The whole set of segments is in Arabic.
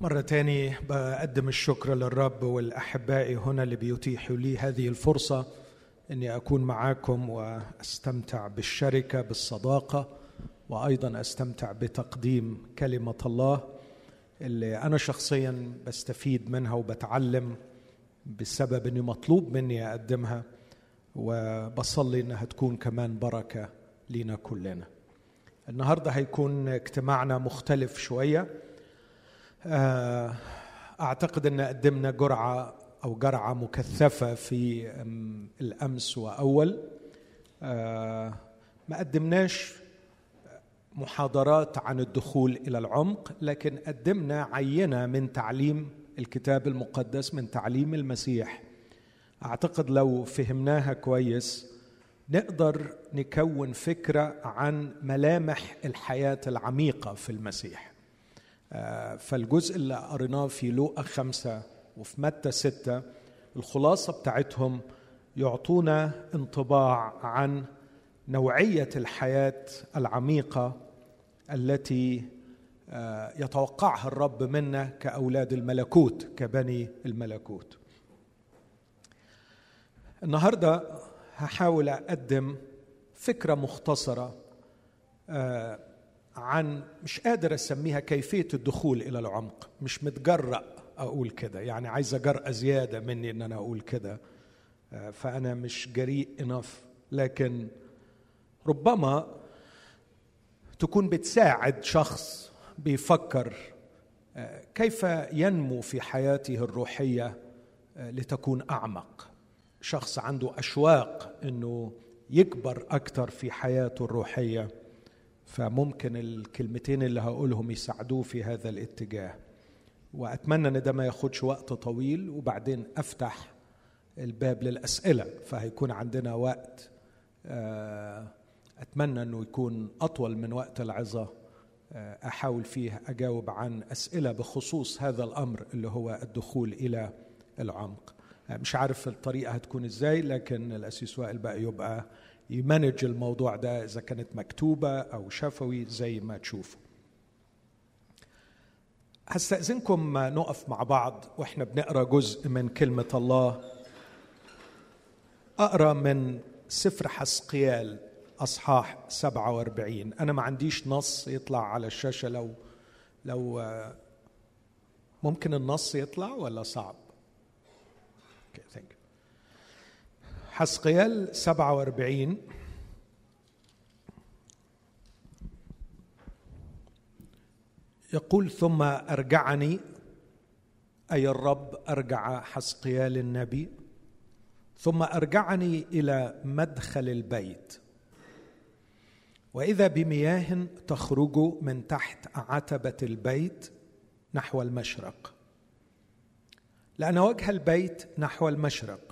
مرة تاني بقدم الشكر للرب والأحباء هنا اللي بيتيحوا لي هذه الفرصة أني أكون معاكم وأستمتع بالشركة بالصداقة وأيضا أستمتع بتقديم كلمة الله اللي أنا شخصيا بستفيد منها وبتعلم بسبب أني مطلوب مني أقدمها وبصلي أنها تكون كمان بركة لينا كلنا. النهاردة هيكون اجتماعنا مختلف شوية. آه، أعتقد أن قدمنا جرعة أو جرعة مكثفة في الأمس وأول. آه، ما قدمناش محاضرات عن الدخول إلى العمق لكن قدمنا عينة من تعليم الكتاب المقدس من تعليم المسيح. أعتقد لو فهمناها كويس نقدر نكون فكرة عن ملامح الحياة العميقة في المسيح. فالجزء اللي قريناه في لوقا خمسة وفي متى ستة الخلاصة بتاعتهم يعطونا انطباع عن نوعية الحياة العميقة التي آه، يتوقعها الرب منا كأولاد الملكوت كبني الملكوت. النهارده هحاول أقدم فكرة مختصرة آه، عن مش قادر أسميها كيفية الدخول إلى العمق. مش متجرأ أقول كده. يعني عايزة جرأة زيادة مني إن أنا أقول كده. آه، فأنا مش جريء انف لكن ربما تكون بتساعد شخص بيفكر آه، كيف ينمو في حياته الروحية آه، لتكون أعمق. شخص عنده أشواق إنه يكبر أكثر في حياته الروحية. فممكن الكلمتين اللي هقولهم يساعدوه في هذا الاتجاه. وأتمنى إن ده ما ياخدش وقت طويل وبعدين أفتح الباب للأسئلة فهيكون عندنا وقت. آه، أتمنى إنه يكون أطول من وقت العظة. آه، أحاول فيه أجاوب عن أسئلة بخصوص هذا الأمر اللي هو الدخول إلى العمق. آه، مش عارف الطريقة هتكون إزاي لكن الاسيس وائل بقى يبقى يمانج الموضوع ده إذا كانت مكتوبة أو شفوي زي ما تشوفوا هستأذنكم نقف مع بعض وإحنا بنقرأ جزء من كلمة الله أقرأ من سفر حسقيال أصحاح 47 أنا ما عنديش نص يطلع على الشاشة لو لو ممكن النص يطلع ولا صعب؟ okay, thank you. حسقيال 47 يقول ثم أرجعني أي الرب أرجع حسقيال النبي. ثم أرجعني إلى مدخل البيت. وإذا بمياه تخرج من تحت عتبة البيت نحو المشرق. لأن وجه البيت نحو المشرق.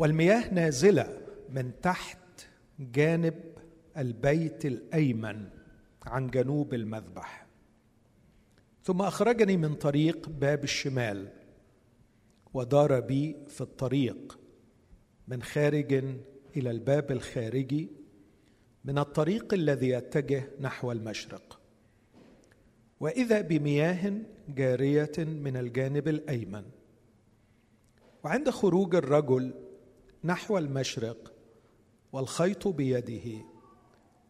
والمياه نازلة من تحت جانب البيت الأيمن عن جنوب المذبح. ثم أخرجني من طريق باب الشمال ودار بي في الطريق من خارج إلى الباب الخارجي من الطريق الذي يتجه نحو المشرق. وإذا بمياه جارية من الجانب الأيمن. وعند خروج الرجل نحو المشرق والخيط بيده.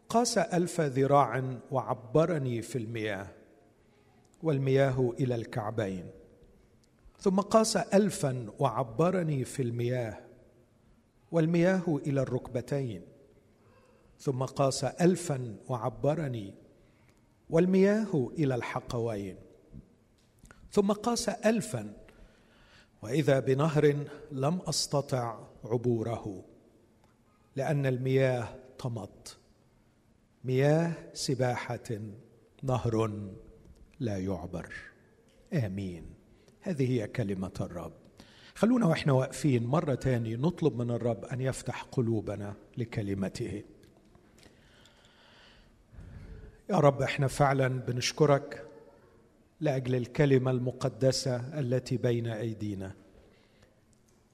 قاس ألف ذراع وعبرني في المياه والمياه إلى الكعبين. ثم قاس ألفا وعبرني في المياه والمياه إلى الركبتين. ثم قاس ألفا وعبرني والمياه إلى الحقوين. ثم قاس ألفا وإذا بنهر لم أستطع عبوره لأن المياه طمت مياه سباحة نهر لا يعبر. آمين. هذه هي كلمة الرب. خلونا وإحنا واقفين مرة تاني نطلب من الرب أن يفتح قلوبنا لكلمته. يا رب إحنا فعلا بنشكرك لأجل الكلمة المقدسة التي بين أيدينا.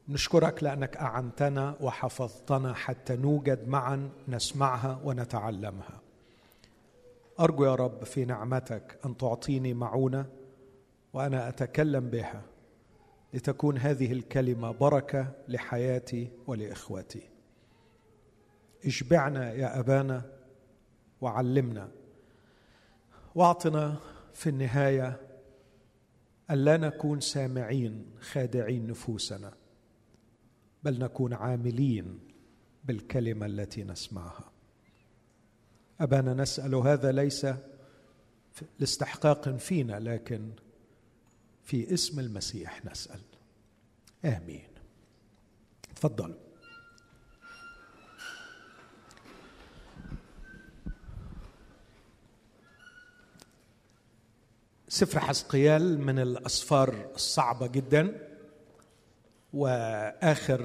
نشكرك لأنك أعنتنا وحفظتنا حتى نوجد معا نسمعها ونتعلمها. أرجو يا رب في نعمتك أن تعطيني معونة وأنا أتكلم بها لتكون هذه الكلمة بركة لحياتي ولإخوتي. اشبعنا يا أبانا وعلمنا واعطنا في النهاية الا نكون سامعين خادعين نفوسنا. بل نكون عاملين بالكلمة التي نسمعها. أبانا نسأل هذا ليس لاستحقاق فينا لكن في اسم المسيح نسأل. آمين. تفضلوا سفر حزقيال من الأسفار الصعبة جدا. وآخر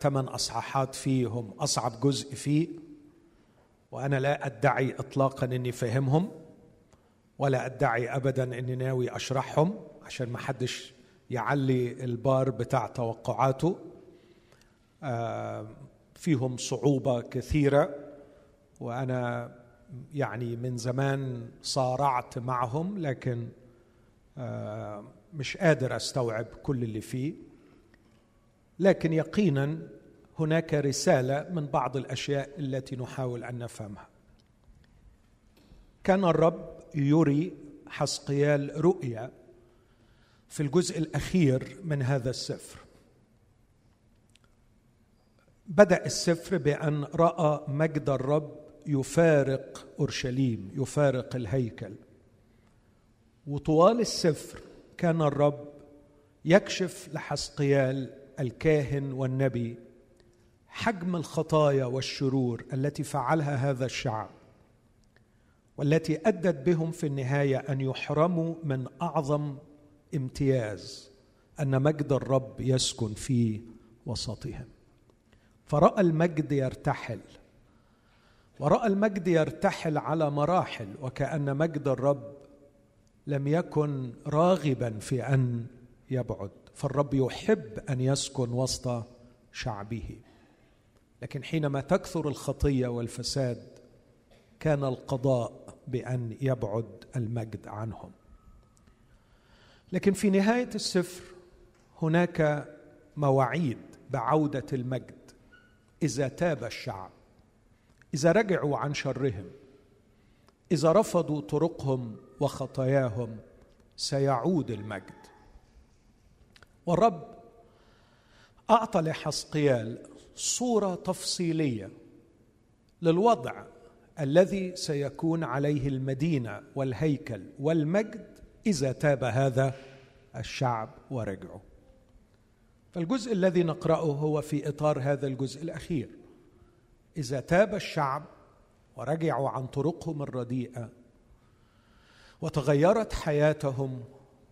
ثمان أصحاحات فيه هم أصعب جزء فيه وأنا لا أدعي اطلاقا إني فاهمهم ولا أدعي ابدا إني ناوي أشرحهم عشان ما حدش يعلي البار بتاع توقعاته. آه، فيهم صعوبة كثيرة وأنا يعني من زمان صارعت معهم لكن آه، مش قادر أستوعب كل اللي فيه. لكن يقينا هناك رسالة من بعض الأشياء التي نحاول أن نفهمها. كان الرب يري حسقيال رؤيا في الجزء الأخير من هذا السفر. بدأ السفر بأن رأى مجد الرب يفارق أورشليم يفارق الهيكل. وطوال السفر كان الرب يكشف لحسقيال الكاهن والنبي حجم الخطايا والشرور التي فعلها هذا الشعب والتي أدت بهم في النهاية أن يحرموا من أعظم امتياز أن مجد الرب يسكن في وسطهم. فرأى المجد يرتحل ورأى المجد يرتحل على مراحل وكأن مجد الرب لم يكن راغبا في أن يبعد. فالرب يحب أن يسكن وسط شعبه. لكن حينما تكثر الخطية والفساد كان القضاء بأن يبعد المجد عنهم. لكن في نهاية السفر هناك مواعيد بعودة المجد إذا تاب الشعب إذا رجعوا عن شرهم إذا رفضوا طرقهم وخطاياهم سيعود المجد. والرب أعطى لحسقيال صورة تفصيلية للوضع الذي سيكون عليه المدينة والهيكل والمجد إذا تاب هذا الشعب ورجعوا فالجزء الذي نقرأه هو في إطار هذا الجزء الأخير. إذا تاب الشعب ورجعوا عن طرقهم الرديئة وتغيرت حياتهم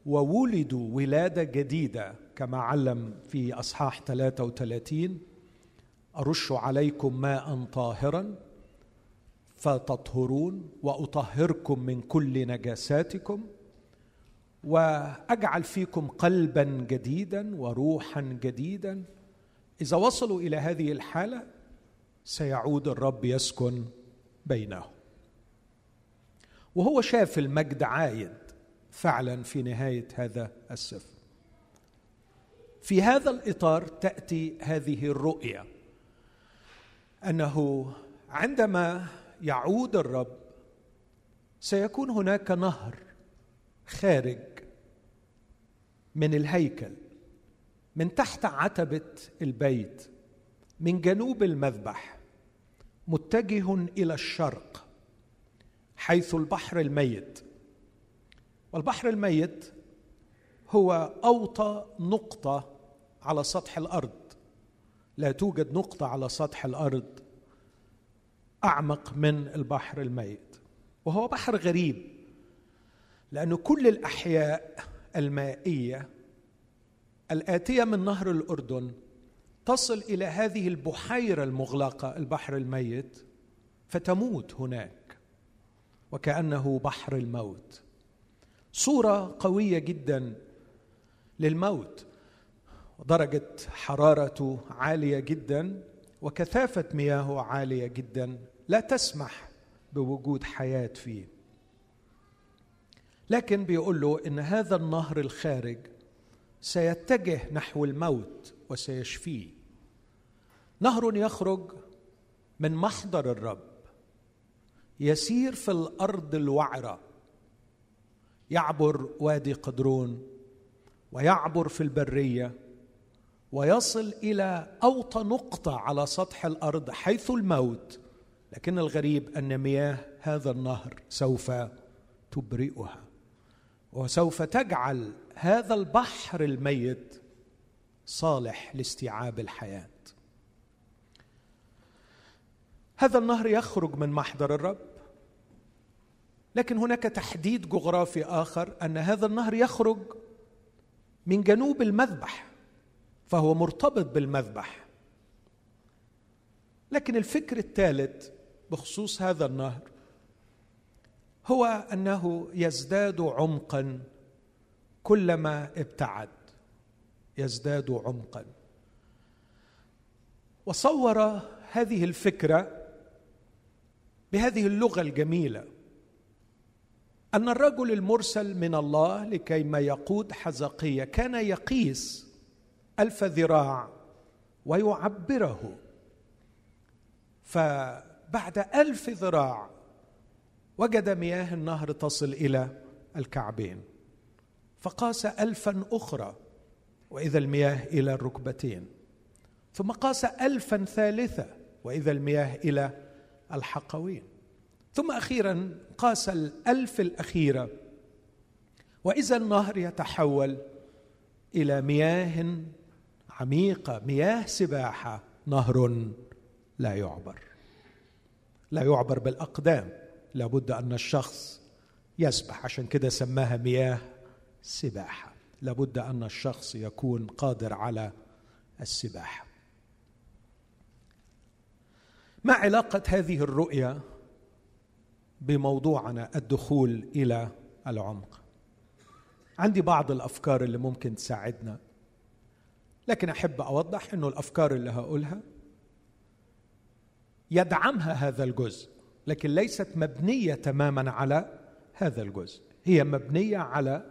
وولدوا ولادة جديدة كما علم في أصحاح 33 أرش عليكم ماء طاهرا فتطهرون وأطهركم من كل نجاساتكم وأجعل فيكم قلبا جديدا وروحا جديدا. إذا وصلوا إلى هذه الحالة سيعود الرب يسكن بينهم. وهو شاف المجد عايد فعلا في نهاية هذا السفر. في هذا الإطار تأتي هذه الرؤية أنه عندما يعود الرب سيكون هناك نهر خارج من الهيكل من تحت عتبة البيت من جنوب المذبح متجه إلى الشرق حيث البحر الميت. والبحر الميت هو أوطى نقطة على سطح الأرض. لا توجد نقطة على سطح الأرض أعمق من البحر الميت. وهو بحر غريب لأن كل الأحياء المائية الآتية من نهر الأردن تصل إلى هذه البحيرة المغلقة البحر الميت فتموت هناك وكأنه بحر الموت. صورة قوية جدا للموت. درجة حرارته عالية جدا وكثافة مياهه عالية جدا لا تسمح بوجود حياة فيه. لكن بيقول له إن هذا النهر الخارج سيتجه نحو الموت وسيشفيه. نهر يخرج من محضر الرب يسير في الأرض الوعرة يعبر وادي قدرون ويعبر في البرية ويصل إلى أوطى نقطة على سطح الأرض حيث الموت لكن الغريب أن مياه هذا النهر سوف تبرئها. وسوف تجعل هذا البحر الميت صالح لاستيعاب الحياة. هذا النهر يخرج من محضر الرب. لكن هناك تحديد جغرافي آخر أن هذا النهر يخرج من جنوب المذبح فهو مرتبط بالمذبح. لكن الفكر الثالث بخصوص هذا النهر هو أنه يزداد عمقا كلما ابتعد يزداد عمقا. وصور هذه الفكرة بهذه اللغة الجميلة. أن الرجل المرسل من الله لكي ما يقود حزقية كان يقيس ألف ذراع ويعبره. فبعد ألف ذراع وجد مياه النهر تصل إلى الكعبين فقاس الفا أخرى وإذا المياه إلى الركبتين ثم قاس الفا ثالثة وإذا المياه إلى الحقوين. ثم أخيرا قاس الألف الأخيرة. وإذا النهر يتحول إلى مياه عميقة مياه سباحة نهر لا يعبر. لا يعبر بالأقدام. لابد أن الشخص يسبح عشان كده سماها مياه سباحة. لابد أن الشخص يكون قادر على السباحة. ما علاقة هذه الرؤيه بموضوعنا الدخول إلى العمق. عندي بعض الأفكار اللي ممكن تساعدنا لكن أحب أوضح إنه الأفكار اللي هقولها يدعمها هذا الجزء لكن ليست مبنية تماما على هذا الجزء. هي مبنية على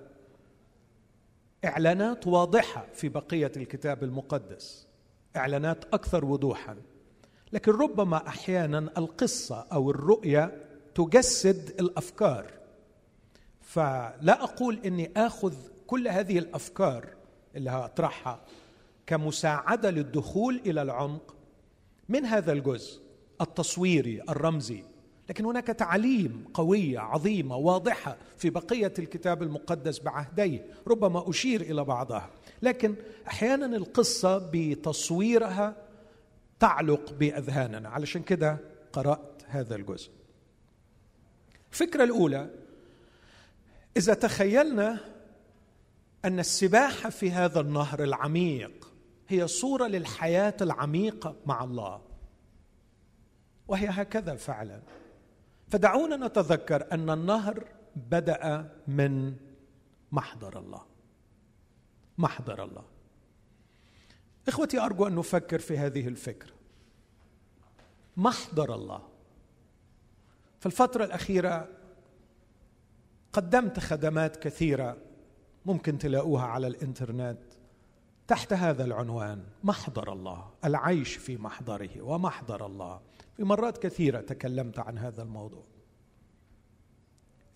إعلانات واضحة في بقية الكتاب المقدس إعلانات أكثر وضوحا. لكن ربما أحيانا القصة أو الرؤية تجسد الأفكار. فلا أقول إني آخذ كل هذه الأفكار اللي هطرحها كمساعدة للدخول إلى العمق من هذا الجزء التصويري الرمزي. لكن هناك تعليم قوية عظيمة واضحة في بقية الكتاب المقدس بعهديه ربما أشير إلى بعضها. لكن أحيانا القصة بتصويرها تعلق بأذهاننا. علشان كده قرأت هذا الجزء. الفكرة الأولى إذا تخيلنا أن السباحة في هذا النهر العميق هي صورة للحياة العميقة مع الله. وهي هكذا فعلا. فدعونا نتذكر أن النهر بدأ من محضر الله. محضر الله. إخوتي أرجو أن نفكر في هذه الفكرة. محضر الله. في الفترة الأخيرة قدمت خدمات كثيرة ممكن تلاقوها على الإنترنت. تحت هذا العنوان محضر الله العيش في محضره ومحضر الله. في مرات كثيرة تكلمت عن هذا الموضوع.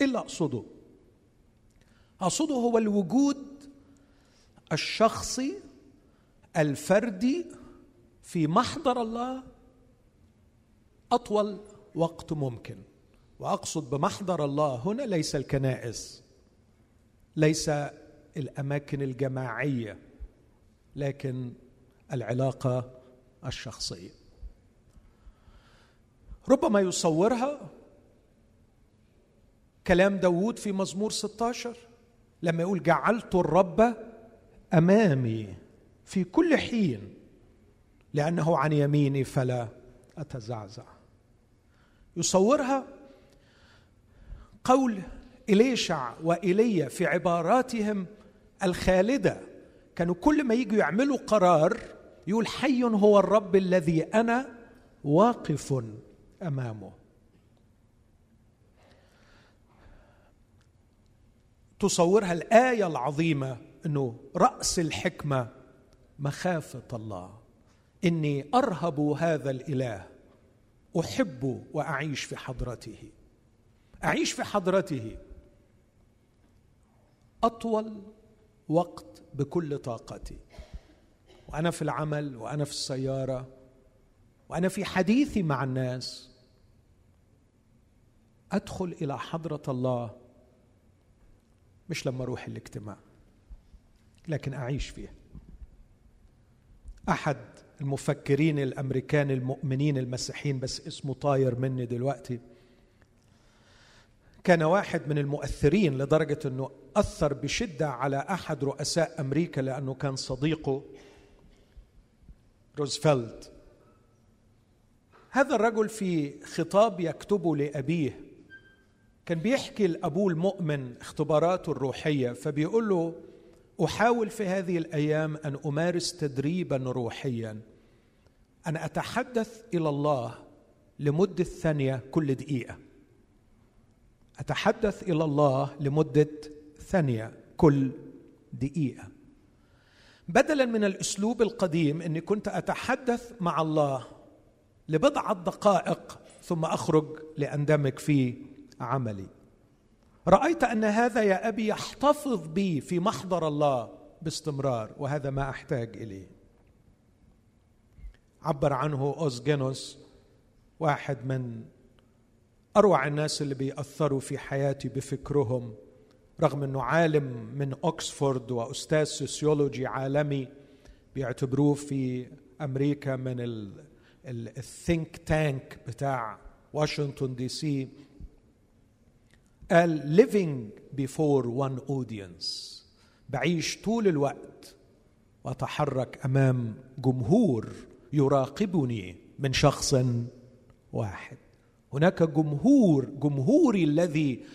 إلا أقصده. أقصده هو الوجود الشخصي الفردي في محضر الله أطول وقت ممكن. وأقصد بمحضر الله هنا ليس الكنائس ليس الأماكن الجماعية لكن العلاقة الشخصية. ربما يصورها كلام داوود في مزمور 16 لما يقول جعلت الرب أمامي في كل حين لأنه عن يميني فلا أتزعزع. يصورها قول إليشع وإيليا في عباراتهم الخالدة. كانوا كل ما يجوا يعملوا قرار يقول حي هو الرب الذي أنا واقف أمامه. تصورها الآية العظيمة إنه رأس الحكمة مخافة الله. إني أرهب هذا الإله أحب وأعيش في حضرته. أعيش في حضرته. أطول وقت بكل طاقتي. وأنا في العمل وأنا في السيارة وأنا في حديثي مع الناس. أدخل إلى حضرة الله مش لما أروح الاجتماع لكن أعيش فيها. أحد المفكرين الأمريكان المؤمنين المسيحيين بس اسمه طاير مني دلوقتي. كان واحد من المؤثرين لدرجة أنه أثر بشدة على أحد رؤساء أمريكا لأنه كان صديقه روزفلت. هذا الرجل في خطاب يكتبه لأبيه كان بيحكي لأبوه المؤمن اختباراته الروحية فبيقول له أحاول في هذه الأيام أن أمارس تدريبا روحيا. ان أتحدث إلى الله لمدة ثانية كل دقيقة. أتحدث إلى الله لمدة ثانية كل دقيقة. بدلا من الأسلوب القديم إني كنت أتحدث مع الله لبضعه دقائق ثم أخرج لأندمج في عملي. رأيت أن هذا يا أبي يحتفظ بي في محضر الله باستمرار وهذا ما أحتاج إليه. عبر عنه Os Guinness واحد من أروع الناس اللي بيأثروا في حياتي بفكرهم رغم إنه عالم من اوكسفورد وأستاذ sociology عالمي بيعتبروه في أمريكا من ال think tank بتاع واشنطن دي سي قال living before one audience بعيش طول الوقت وأتحرك أمام جمهور يراقبني من شخص واحد. هناك جمهور جمهوري الذي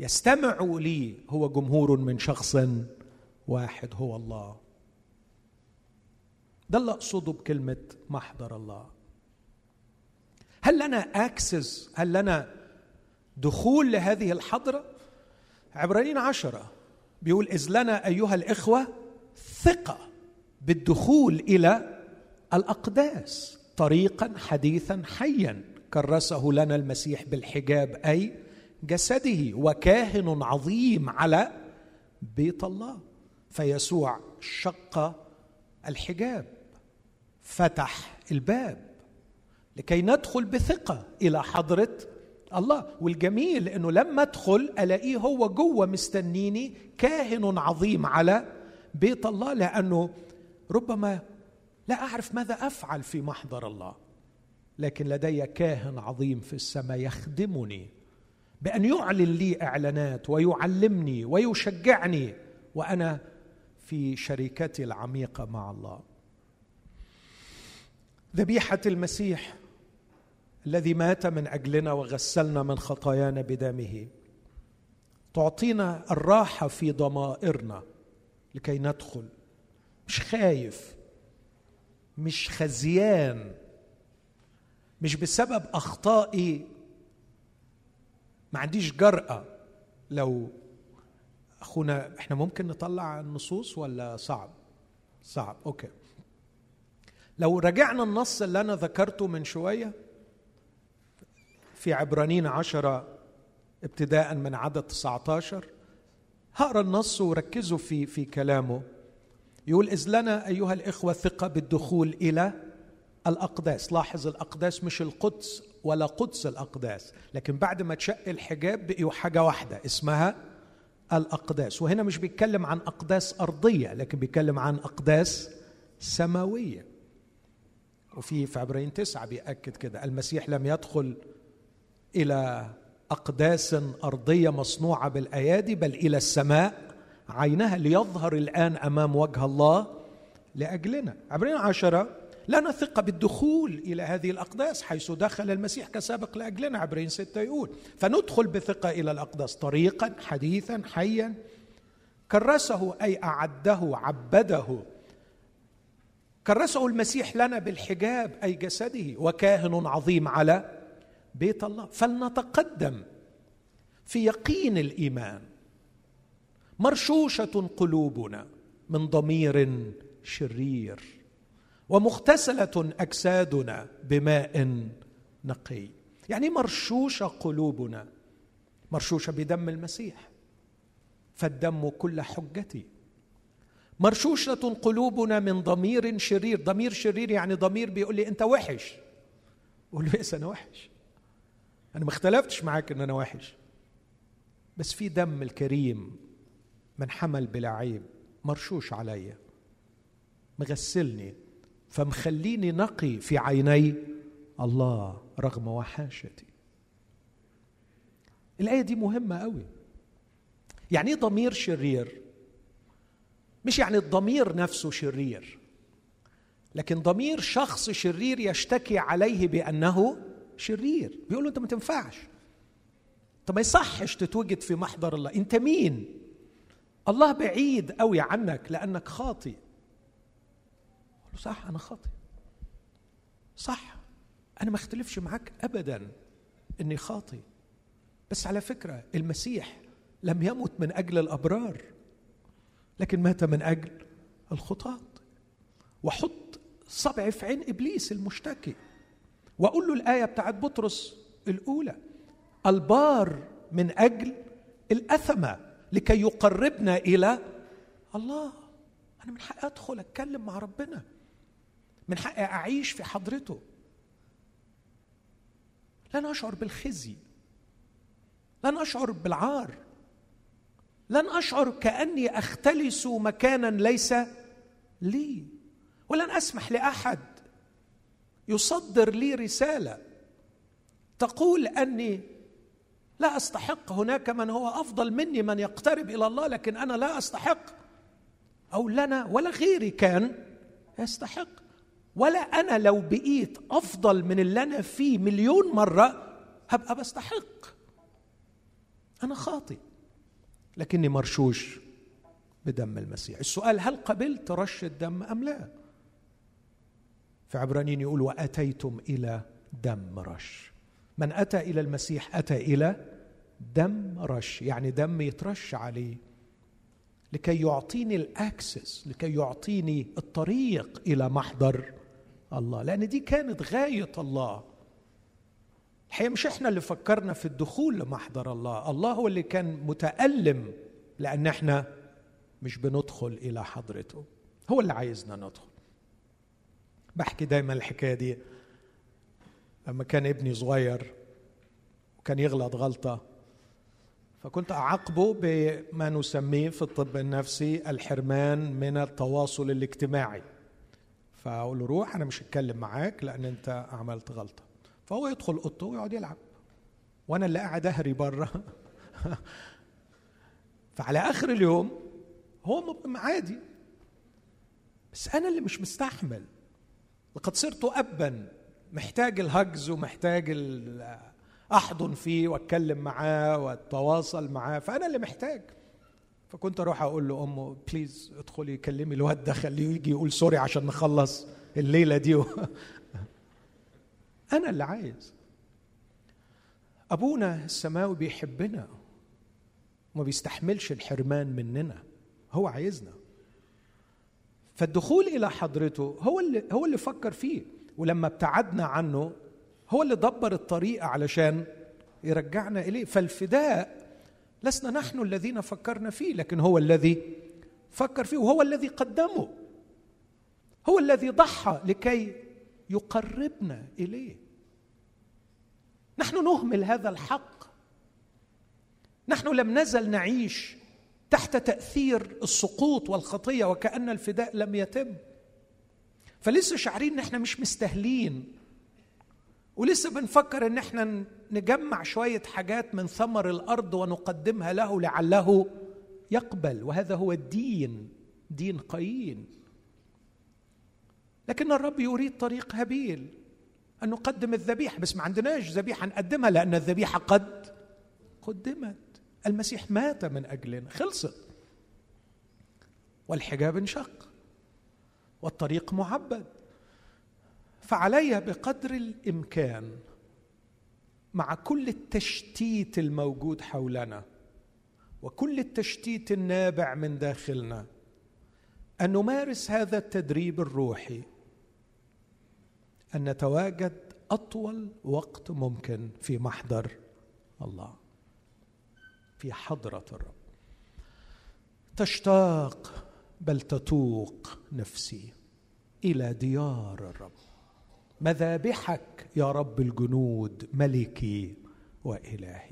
يستمع لي هو جمهور من شخص واحد هو الله. ده اللي أقصده بكلمة محضر الله. هل لنا أكسس هل لنا دخول لهذه الحضرة؟ عبرانيين عشرة. بيقول إذ لنا أيها الإخوة ثقة بالدخول إلى الأقداس طريقا حديثا حيا. كرسه لنا المسيح بالحجاب أي جسده وكاهن عظيم على بيت الله. فيسوع شق الحجاب فتح الباب لكي ندخل بثقة إلى حضرة الله. والجميل إنه لما أدخل ألاقيه هو جوه مستنيني كاهن عظيم على بيت الله لأنه ربما لا أعرف ماذا أفعل في محضر الله. لكن لدي كاهن عظيم في السماء يخدمني بأن يعلن لي إعلانات ويعلمني ويشجعني وأنا في شركتي العميقة مع الله. ذبيحة المسيح الذي مات من أجلنا وغسلنا من خطايانا بدمه تعطينا الراحة في ضمائرنا لكي ندخل. مش خايف مش خزيان. مش بسبب أخطائي. ما عنديش جرأة. لو أخونا إحنا ممكن نطلع النصوص ولا صعب؟ صعب. أوكي. لو رجعنا النص اللي أنا ذكرته من شوية في عبرانين عشرة ابتداء من عدد 19 هقرأ النص وركزوا في في كلامه. يقول إذ لنا أيها الإخوة ثقة بالدخول إلى الأقداس. لاحظ الأقداس مش القدس ولا قدس الأقداس لكن بعد ما تشق الحجاب بقيوا حاجة واحدة اسمها الأقداس. وهنا مش بيتكلم عن أقداس أرضية لكن بيتكلم عن أقداس سماوية. وفي في عبرين تسعة بيأكد كده المسيح لم يدخل إلى أقداس أرضية مصنوعة بالأيادي بل إلى السماء عينها ليظهر الآن أمام وجه الله لأجلنا. عبرين عشرة لنا ثقة بالدخول إلى هذه الأقداس حيث دخل المسيح كسابق لأجلنا عبرين ستة يقول فندخل بثقة إلى الأقداس طريقا حديثا حيا. كرسه أي أعده عبده. كرسه المسيح لنا بالحجاب أي جسده وكاهن عظيم على بيت الله. فلنتقدم في يقين الإيمان. مرشوشة قلوبنا من ضمير شرير. ومغتسله أجسادنا بماء نقي. يعني مرشوشه قلوبنا. مرشوشه بدم المسيح. فالدم كل حجتي. مرشوشة قلوبنا من ضمير شرير. ضمير شرير يعني ضمير بيقول لي أنت وحش. أقول له إيه أنا وحش؟ أنا ما اختلفتش معاك إن أنا وحش. بس في دم الكريم من حمل بلا عيب مرشوش عليا. مغسلني. فمخليني نقي في عيني الله رغم وحاشتي. الآية دي مهمة قوي. يعني إيه ضمير شرير؟ مش يعني الضمير نفسه شرير لكن ضمير شخص شرير يشتكي عليه بأنه شرير. بيقول أنت ما تنفعش. طب ما يصحش تتوجد في محضر الله. أنت مين؟ الله بعيد قوي عنك لأنك خاطئ. له صح أنا خاطئ. صح. أنا ما أختلفش معاك أبدا إني خاطئ. بس على فكرة المسيح لم يمت من أجل الأبرار لكن مات من أجل الخطاة. وحط صبع في عين إبليس المشتكي وأقول له الآية بتاعت بطرس الأولى البار من أجل الأثمة لكي يقربنا إلى الله. أنا من حقي أدخل أتكلم مع ربنا. من حقي أعيش في حضرته. لن أشعر بالخزي. لن أشعر بالعار. لن أشعر كأني أختلس مكانا ليس لي. ولن أسمح لأحد يصدر لي رسالة تقول أني لا أستحق هناك من هو أفضل مني من يقترب إلى الله لكن أنا لا أستحق. أو لنا ولا غيري كان يستحق. ولا أنا لو بقيت أفضل من اللي أنا فيه مليون مرة هبقى بستحق. أنا خاطئ. لكني مرشوش بدم المسيح. السؤال هل قبلت رش الدم أم لا؟ في عبرانيين يقول وأتيتم إلى دم رش. من أتى إلى المسيح أتى إلى دم رش يعني دم يترش عليه. لكي يعطيني الأكسس لكي يعطيني الطريق إلى محضر الله لأن دي كانت غاية الله. الحقيقة مش إحنا اللي فكرنا في الدخول لمحضر الله الله هو اللي كان متألم لأن إحنا مش بندخل إلى حضرته. هو اللي عايزنا ندخل. بحكي دايما الحكاية دي. لما كان ابني صغير وكان يغلط غلطة فكنت أعاقبه بما نسميه في الطب النفسي الحرمان من التواصل الاجتماعي. فاقول له روح أنا مش هتكلم معاك لأن أنت عملت غلطة. فهو يدخل أوضته ويقعد يلعب. وأنا اللي قاعد أهري بره. فعلى آخر اليوم هو عادي. بس أنا اللي مش مستحمل. لقد صرت ابا محتاج ال hugs ومحتاج أحضن فيه وأتكلم معاه وأتواصل معاه فأنا اللي محتاج. فكنت أروح أقول له أمه please ادخلي كلمي الواد ده خليه يجي يقول sorry عشان نخلص الليلة دي. أنا اللي عايز. أبونا السماوي بيحبنا وما بيستحملش الحرمان مننا. هو عايزنا. فالدخول إلى حضرته هو اللي هو اللي فكر فيه. ولما ابتعدنا عنه هو اللي دبر الطريق علشان يرجعنا إليه. فالفداء لسنا نحن الذين فكرنا فيه لكن هو الذي فكر فيه وهو الذي قدمه. هو الذي ضحى لكي يقربنا إليه. نحن نهمل هذا الحق. نحن لم نزل نعيش تحت تأثير السقوط والخطية وكأن الفداء لم يتم. فلسه شعرين ان إحنا مش مستاهلين ولسه بنفكر إن إحنا نجمع شوية حاجات من ثمر الأرض ونقدمها له لعله يقبل. وهذا هو الدين دين قايين لكن الرب يريد طريق هابيل أن نقدم الذبيحة. بس ما عندناش ذبيحة نقدمها لأن الذبيحة قد قدمت. المسيح مات من أجلنا خلصت. والحجاب انشق. والطريق معبد. فعلي بقدر الإمكان مع كل التشتيت الموجود حولنا وكل التشتيت النابع من داخلنا أن نمارس هذا التدريب الروحي أن نتواجد أطول وقت ممكن في محضر الله في حضرة الرب. تشتاق بل تتوق نفسي إلى ديار الرب. مذابحك يا رب الجنود ملكي وإلهي.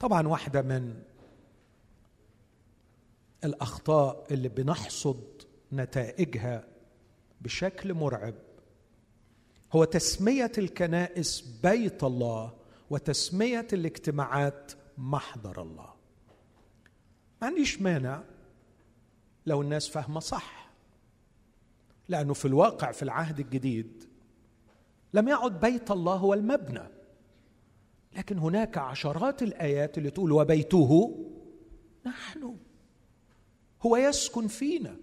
طبعا واحدة من الأخطاء اللي بنحصد نتائجها بشكل مرعب هو تسمية الكنائس بيت الله وتسمية الاجتماعات محضر الله. ما عنديش مانع لو الناس فاهمة صح. لأنه في الواقع في العهد الجديد لم يعد بيت الله هو المبنى. لكن هناك عشرات الآيات اللي تقول وبيته نحن. هو يسكن فينا.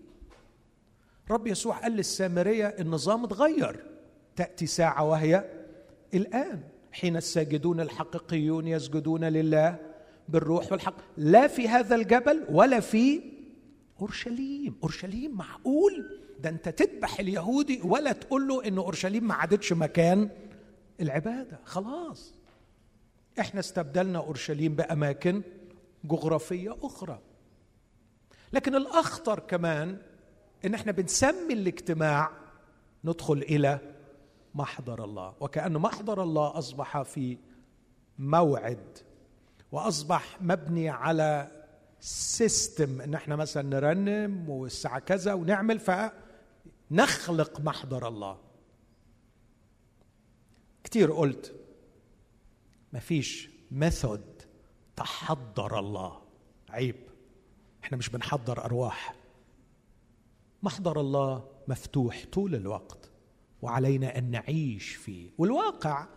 رب يسوع قال للسامرية النظام اتغير. تأتي ساعة وهي الآن. حين الساجدون الحقيقيون يسجدون لله بالروح والحق. لا في هذا الجبل ولا في أورشليم. أورشليم معقول؟ ده انت تذبح اليهودي ولا تقول له إن أورشليم ما عادتش مكان العبادة. خلاص. إحنا استبدلنا أورشليم بأماكن جغرافية أخرى. لكن الأخطر كمان إن إحنا بنسمي الاجتماع ندخل إلى محضر الله. وكأن محضر الله أصبح في موعد وأصبح مبني على system إن إحنا مثلا نرنم والساعة كذا ونعمل فنخلق محضر الله. كتير قلت مفيش method تحضر الله. عيب. إحنا مش بنحضر أرواح. محضر الله مفتوح طول الوقت وعلينا أن نعيش فيه. والواقع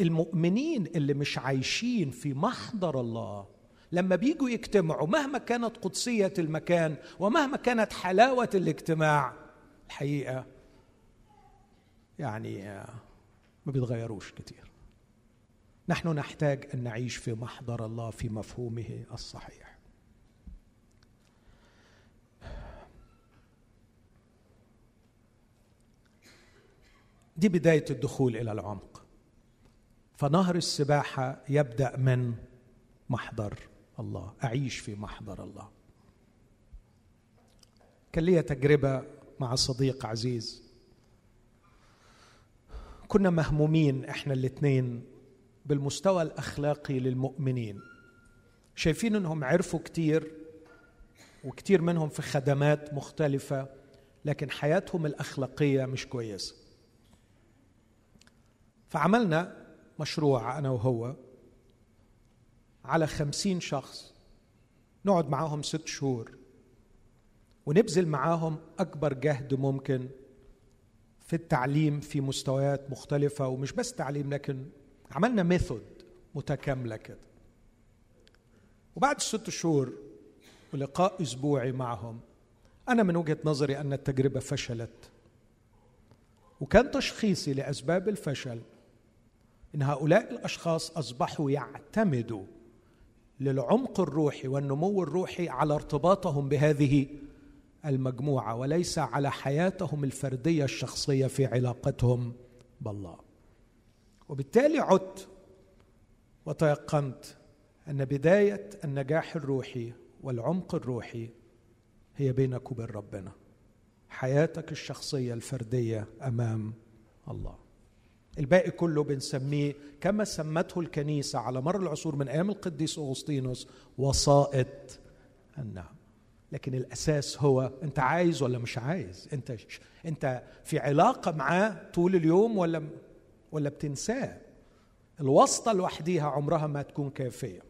المؤمنين اللي مش عايشين في محضر الله لما بيجوا يجتمعوا مهما كانت قدسية المكان ومهما كانت حلاوة الاجتماع الحقيقة يعني ما بيتغيروش كتير. نحن نحتاج أن نعيش في محضر الله في مفهومه الصحيح. دي بداية الدخول إلى العمق. فنهر السباحة يبدأ من محضر الله أعيش في محضر الله. كان لي تجربة مع صديق عزيز. كنا مهمومين إحنا الاثنين بالمستوى الأخلاقي للمؤمنين. شايفين إنهم عرفوا كتير وكتير منهم في خدمات مختلفة لكن حياتهم الأخلاقية مش كويسه فعملنا مشروع أنا وهو على خمسين شخص نقعد معاهم ست شهور. ونبذل معاهم أكبر جهد ممكن في التعليم في مستويات مختلفة ومش بس تعليم لكن عملنا ميثود متكاملة كده. وبعد الست شهور ولقاء أسبوعي معهم أنا من وجهة نظري أن التجربة فشلت. وكان تشخيصي لأسباب الفشل إن هؤلاء الأشخاص أصبحوا يعتمدوا للعمق الروحي والنمو الروحي على ارتباطهم بهذه المجموعة وليس على حياتهم الفردية الشخصية في علاقتهم بالله. وبالتالي عدت وتيقنت أن بداية النجاح الروحي والعمق الروحي هي بينك وبين ربنا. حياتك الشخصية الفردية أمام الله. الباقي كله بنسميه كما سمته الكنيسة على مر العصور من أيام القديس أغسطينوس وسائط النعم. لكن الأساس هو أنت عايز ولا مش عايز؟ أنت أنت في علاقة معاه طول اليوم ولا ولا بتنساه؟ الواسطة لوحديها عمرها ما تكون كافية.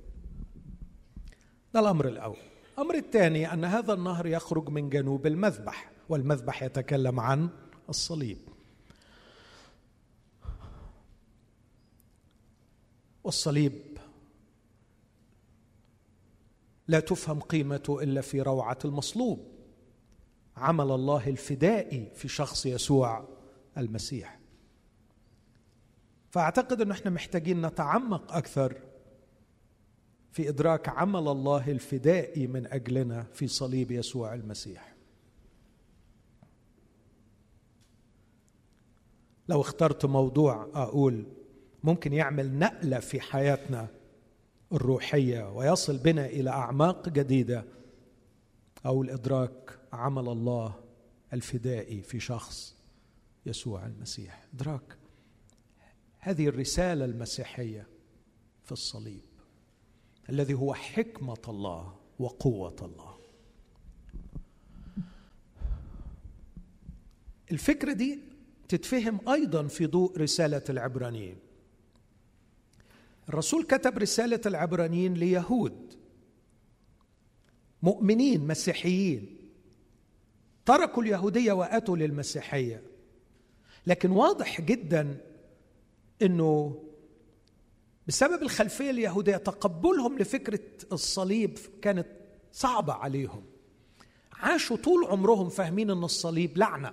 ده الأمر الأول. الأمر الثاني أن هذا النهر يخرج من جنوب المذبح والمذبح يتكلم عن الصليب. والصليب لا تفهم قيمته إلا في روعة المصلوب. عمل الله الفدائي في شخص يسوع المسيح. فأعتقد أن إحنا محتاجين نتعمق أكثر في إدراك عمل الله الفدائي من أجلنا في صليب يسوع المسيح. لو اخترت موضوع أقول ممكن يعمل نقلة في حياتنا الروحية ويصل بنا إلى أعماق جديدة أو الإدراك عمل الله الفدائي في شخص يسوع المسيح. إدراك. هذه الرسالة المسيحية في الصليب الذي هو حكمة الله وقوة الله. الفكرة دي تتفهم أيضا في ضوء رسالة العبرانيين. الرسول كتب رسالة العبرانيين ليهود. مؤمنين مسيحيين. تركوا اليهودية وأتوا للمسيحية. لكن واضح جدا إنه بسبب الخلفية اليهودية تقبلهم لفكرة الصليب كانت صعبة عليهم. عاشوا طول عمرهم فاهمين إن الصليب لعنة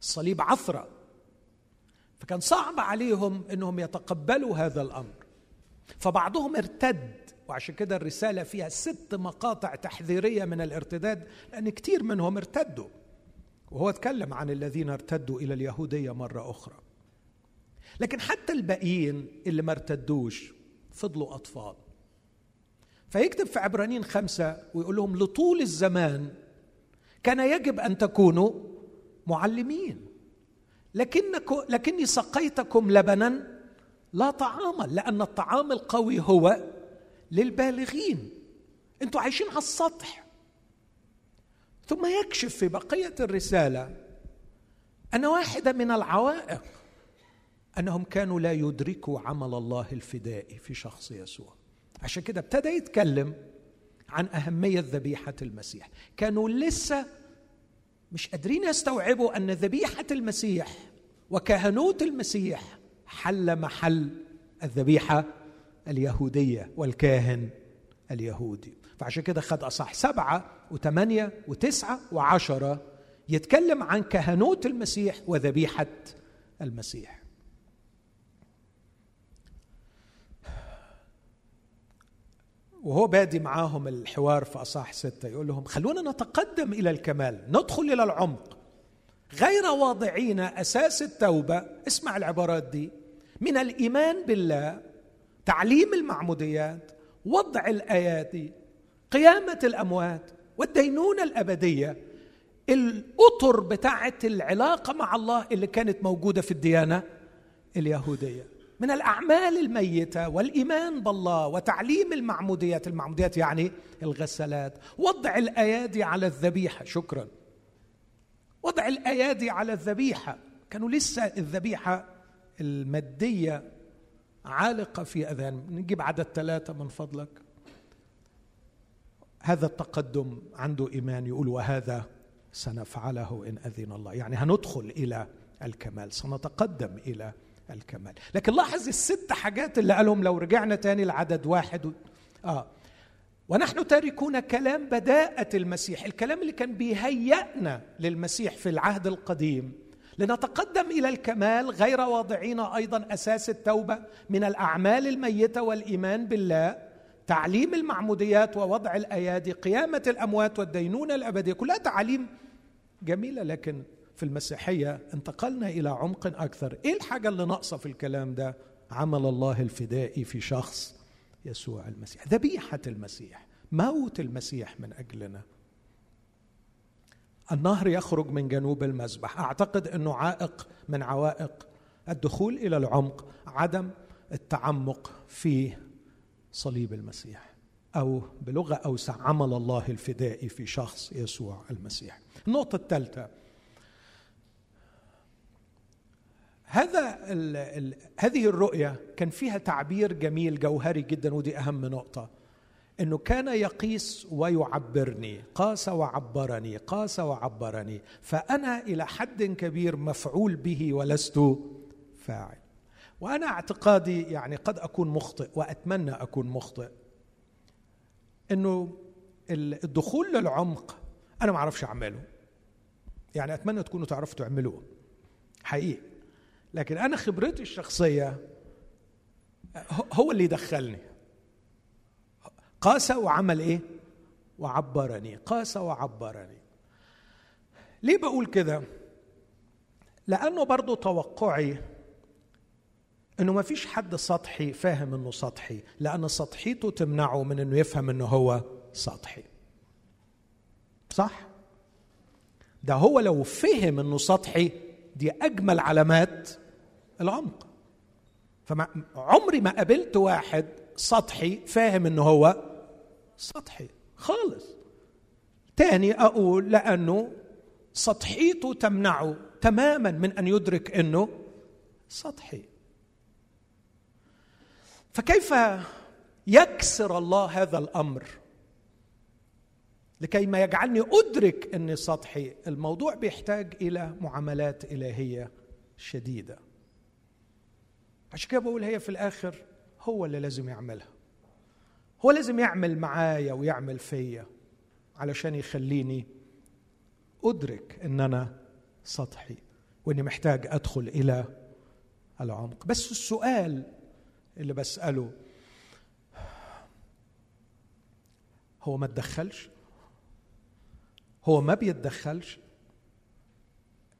الصليب عثرة. فكان صعب عليهم إنهم يتقبلوا هذا الأمر. فبعضهم ارتد وعشان كده الرسالة فيها ست مقاطع تحذيرية من الارتداد لأن كثير منهم ارتدوا. وهو اتكلم عن الذين ارتدوا إلى اليهودية مرة أخرى. لكن حتى الباقيين اللي ما ارتدوش فضلوا أطفال. فيكتب في عبرانيين خمسة ويقول لهم لطول الزمان كان يجب أن تكونوا معلمين. لكنكم لكني سقيتكم لبنا لا طعاما لأن الطعام القوي هو للبالغين. أنتوا عايشين على السطح. ثم يكشف في بقية الرسالة أن واحدة من العوائق أنهم كانوا لا يدركوا عمل الله الفدائي في شخص يسوع. عشان كده ابتدى يتكلم عن أهمية ذبيحة المسيح. كانوا لسه مش قادرين يستوعبوا أن ذبيحة المسيح وكهنوت المسيح حل محل الذبيحة اليهودية والكاهن اليهودي. فعشان كده خد أصح سبعة وثمانية وتسعة وعشرة يتكلم عن كهنوت المسيح وذبيحة المسيح. وهو بادي معاهم الحوار في أصح ستة. يقول لهم خلونا نتقدم إلى الكمال ندخل إلى العمق. غير واضعين أساس التوبة اسمع العبارات دي من الإيمان بالله تعليم المعموديات وضع الآيات قيامة الأموات والدينونة الأبدية الأطر بتاعة العلاقة مع الله اللي كانت موجودة في الديانة اليهودية. من الأعمال الميتة والإيمان بالله وتعليم المعموديات المعموديات يعني الغسلات وضع الأيادي على الذبيحة شكرا. وضع الأيادي على الذبيحة. كانوا لسه الذبيحة المادية عالقة في اذان نجيب عدد ثلاثة من فضلك. هذا التقدم عنده إيمان يقول وهذا سنفعله إن أذن الله. يعني هندخل إلى الكمال سنتقدم إلى الكمال. لكن لاحظ الست حاجات اللي قالهم لو رجعنا تاني لعدد واحد و... آه. ونحن تاركون كلام بداءة المسيح. الكلام اللي كان بيهيئنا للمسيح في العهد القديم لنتقدم إلى الكمال غير واضعين أيضا أساس التوبة من الأعمال الميتة والإيمان بالله تعليم المعموديات ووضع الأيادي قيامة الأموات والدينونة الأبدية كلها تعاليم جميلة. لكن في المسيحية انتقلنا إلى عمق أكثر. إيه الحاجة اللي ناقصة في الكلام ده؟ عمل الله الفدائي في شخص يسوع المسيح. ذبيحة المسيح موت المسيح من أجلنا. النهر يخرج من جنوب المذبح. أعتقد إنه عائق من عوائق الدخول إلى العمق عدم التعمق في صليب المسيح أو بلغة أوسع عمل الله الفدائي في شخص يسوع المسيح. النقطة الثالثة هذا هذه الرؤية كان فيها تعبير جميل جوهري جدا ودي أهم نقطة. إنه كان يقيس ويعبرني قاس وعبرني قاس وعبرني فأنا إلى حد كبير مفعول به ولست فاعل. وأنا اعتقادي يعني قد أكون مخطئ وأتمنى أكون مخطئ. إنه الدخول للعمق أنا ما أعرفش أعمله. يعني أتمنى تكونوا تعرفوا تعملوه. حقيقي. لكن أنا خبرتي الشخصية هو اللي يدخلني قاس وعمل إيه؟ وعبرني قاس وعبرني. ليه بقول كده؟ لأنه برضو توقعي إنه ما فيش حد سطحي فاهم إنه سطحي لأن سطحيته تمنعه من إنه يفهم إنه هو سطحي. صح؟ ده هو لو فهم إنه سطحي دي أجمل علامات العمق. فما عمري ما قابلت واحد سطحي فاهم إنه هو سطحي خالص. تاني أقول لأنه سطحيته تمنعه تماما من أن يدرك إنه سطحي. فكيف يكسر الله هذا الأمر؟ لكي ما يجعلني أدرك إني سطحي. الموضوع بيحتاج إلى معاملات إلهية شديدة. عشان كده بقول هي في الآخر هو اللي لازم يعملها. هو لازم يعمل معايا ويعمل فيا علشان يخليني أدرك إن أنا سطحي وإني محتاج أدخل إلى العمق. بس السؤال اللي بسأله هو ما تدخلش؟ هو ما بيتدخلش؟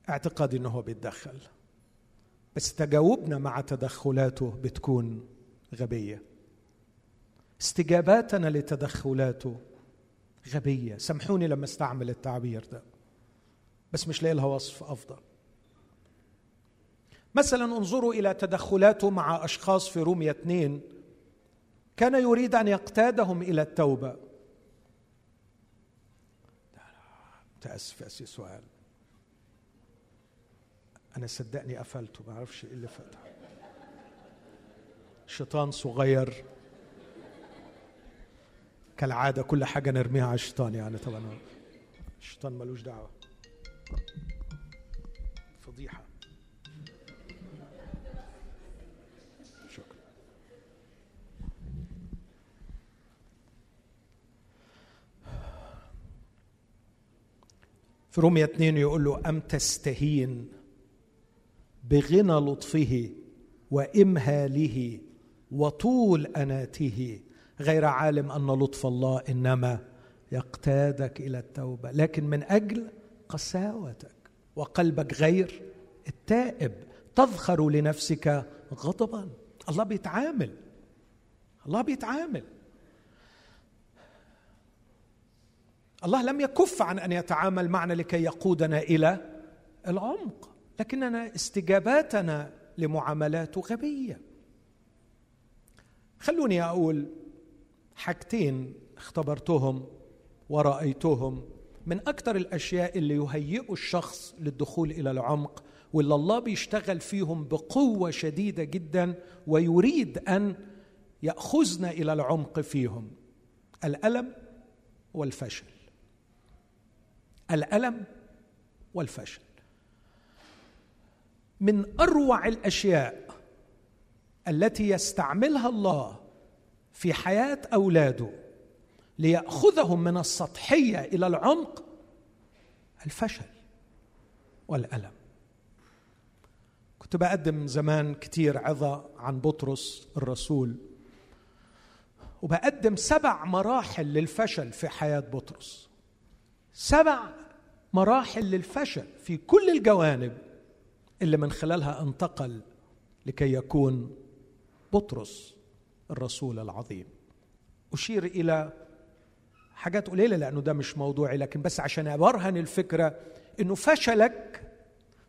اعتقادي إنه هو بيتدخل. بس تجاوبنا مع تدخلاته بتكون غبية. استجاباتنا لتدخلاته غبية. سامحوني لما استعمل التعبير ده بس مش لاقي لها وصف أفضل. مثلا انظروا إلى تدخلاته مع أشخاص في رومية اثنين. كان يريد أن يقتادهم إلى التوبة. متاسف يا سؤال. أنا صدقني قفلته ما أعرفش إيه اللي فتح شيطان صغير. كالعادة كل حاجة نرميها على الشيطان يعني طبعا. الشيطان ملوش دعوة. فضيحة. شكرا. في رومية اثنين يقول له أم تستهين بغنى لطفه وإمهاله وطول أناته غير عالم أن لطف الله إنما يقتادك إلى التوبة. لكن من أجل قساوتك وقلبك غير التائب تذخر لنفسك غضبا. الله بيتعامل. الله بيتعامل. الله لم يكف عن أن يتعامل معنا لكي يقودنا إلى العمق. لكننا استجاباتنا لمعاملاته غبية. خلوني أقول حاجتين اختبرتهم ورأيتهم. من أكثر الأشياء اللي يهيئوا الشخص للدخول إلى العمق واللي الله بيشتغل فيهم بقوة شديدة جدا ويريد أن ياخذنا إلى العمق فيهم. الألم والفشل. الألم والفشل. من أروع الأشياء التي يستعملها الله في حياة أولاده ليأخذهم من السطحية إلى العمق الفشل والألم. كنت بقدم زمان كتير عظة عن بطرس الرسول وبقدم سبع مراحل للفشل في حياة بطرس. سبع مراحل للفشل في كل الجوانب اللي من خلالها انتقل لكي يكون بطرس. الرسول العظيم. أشير إلى حاجات قليلة لأنه ده مش موضوعي لكن بس عشان أبرهن الفكرة إنه فشلك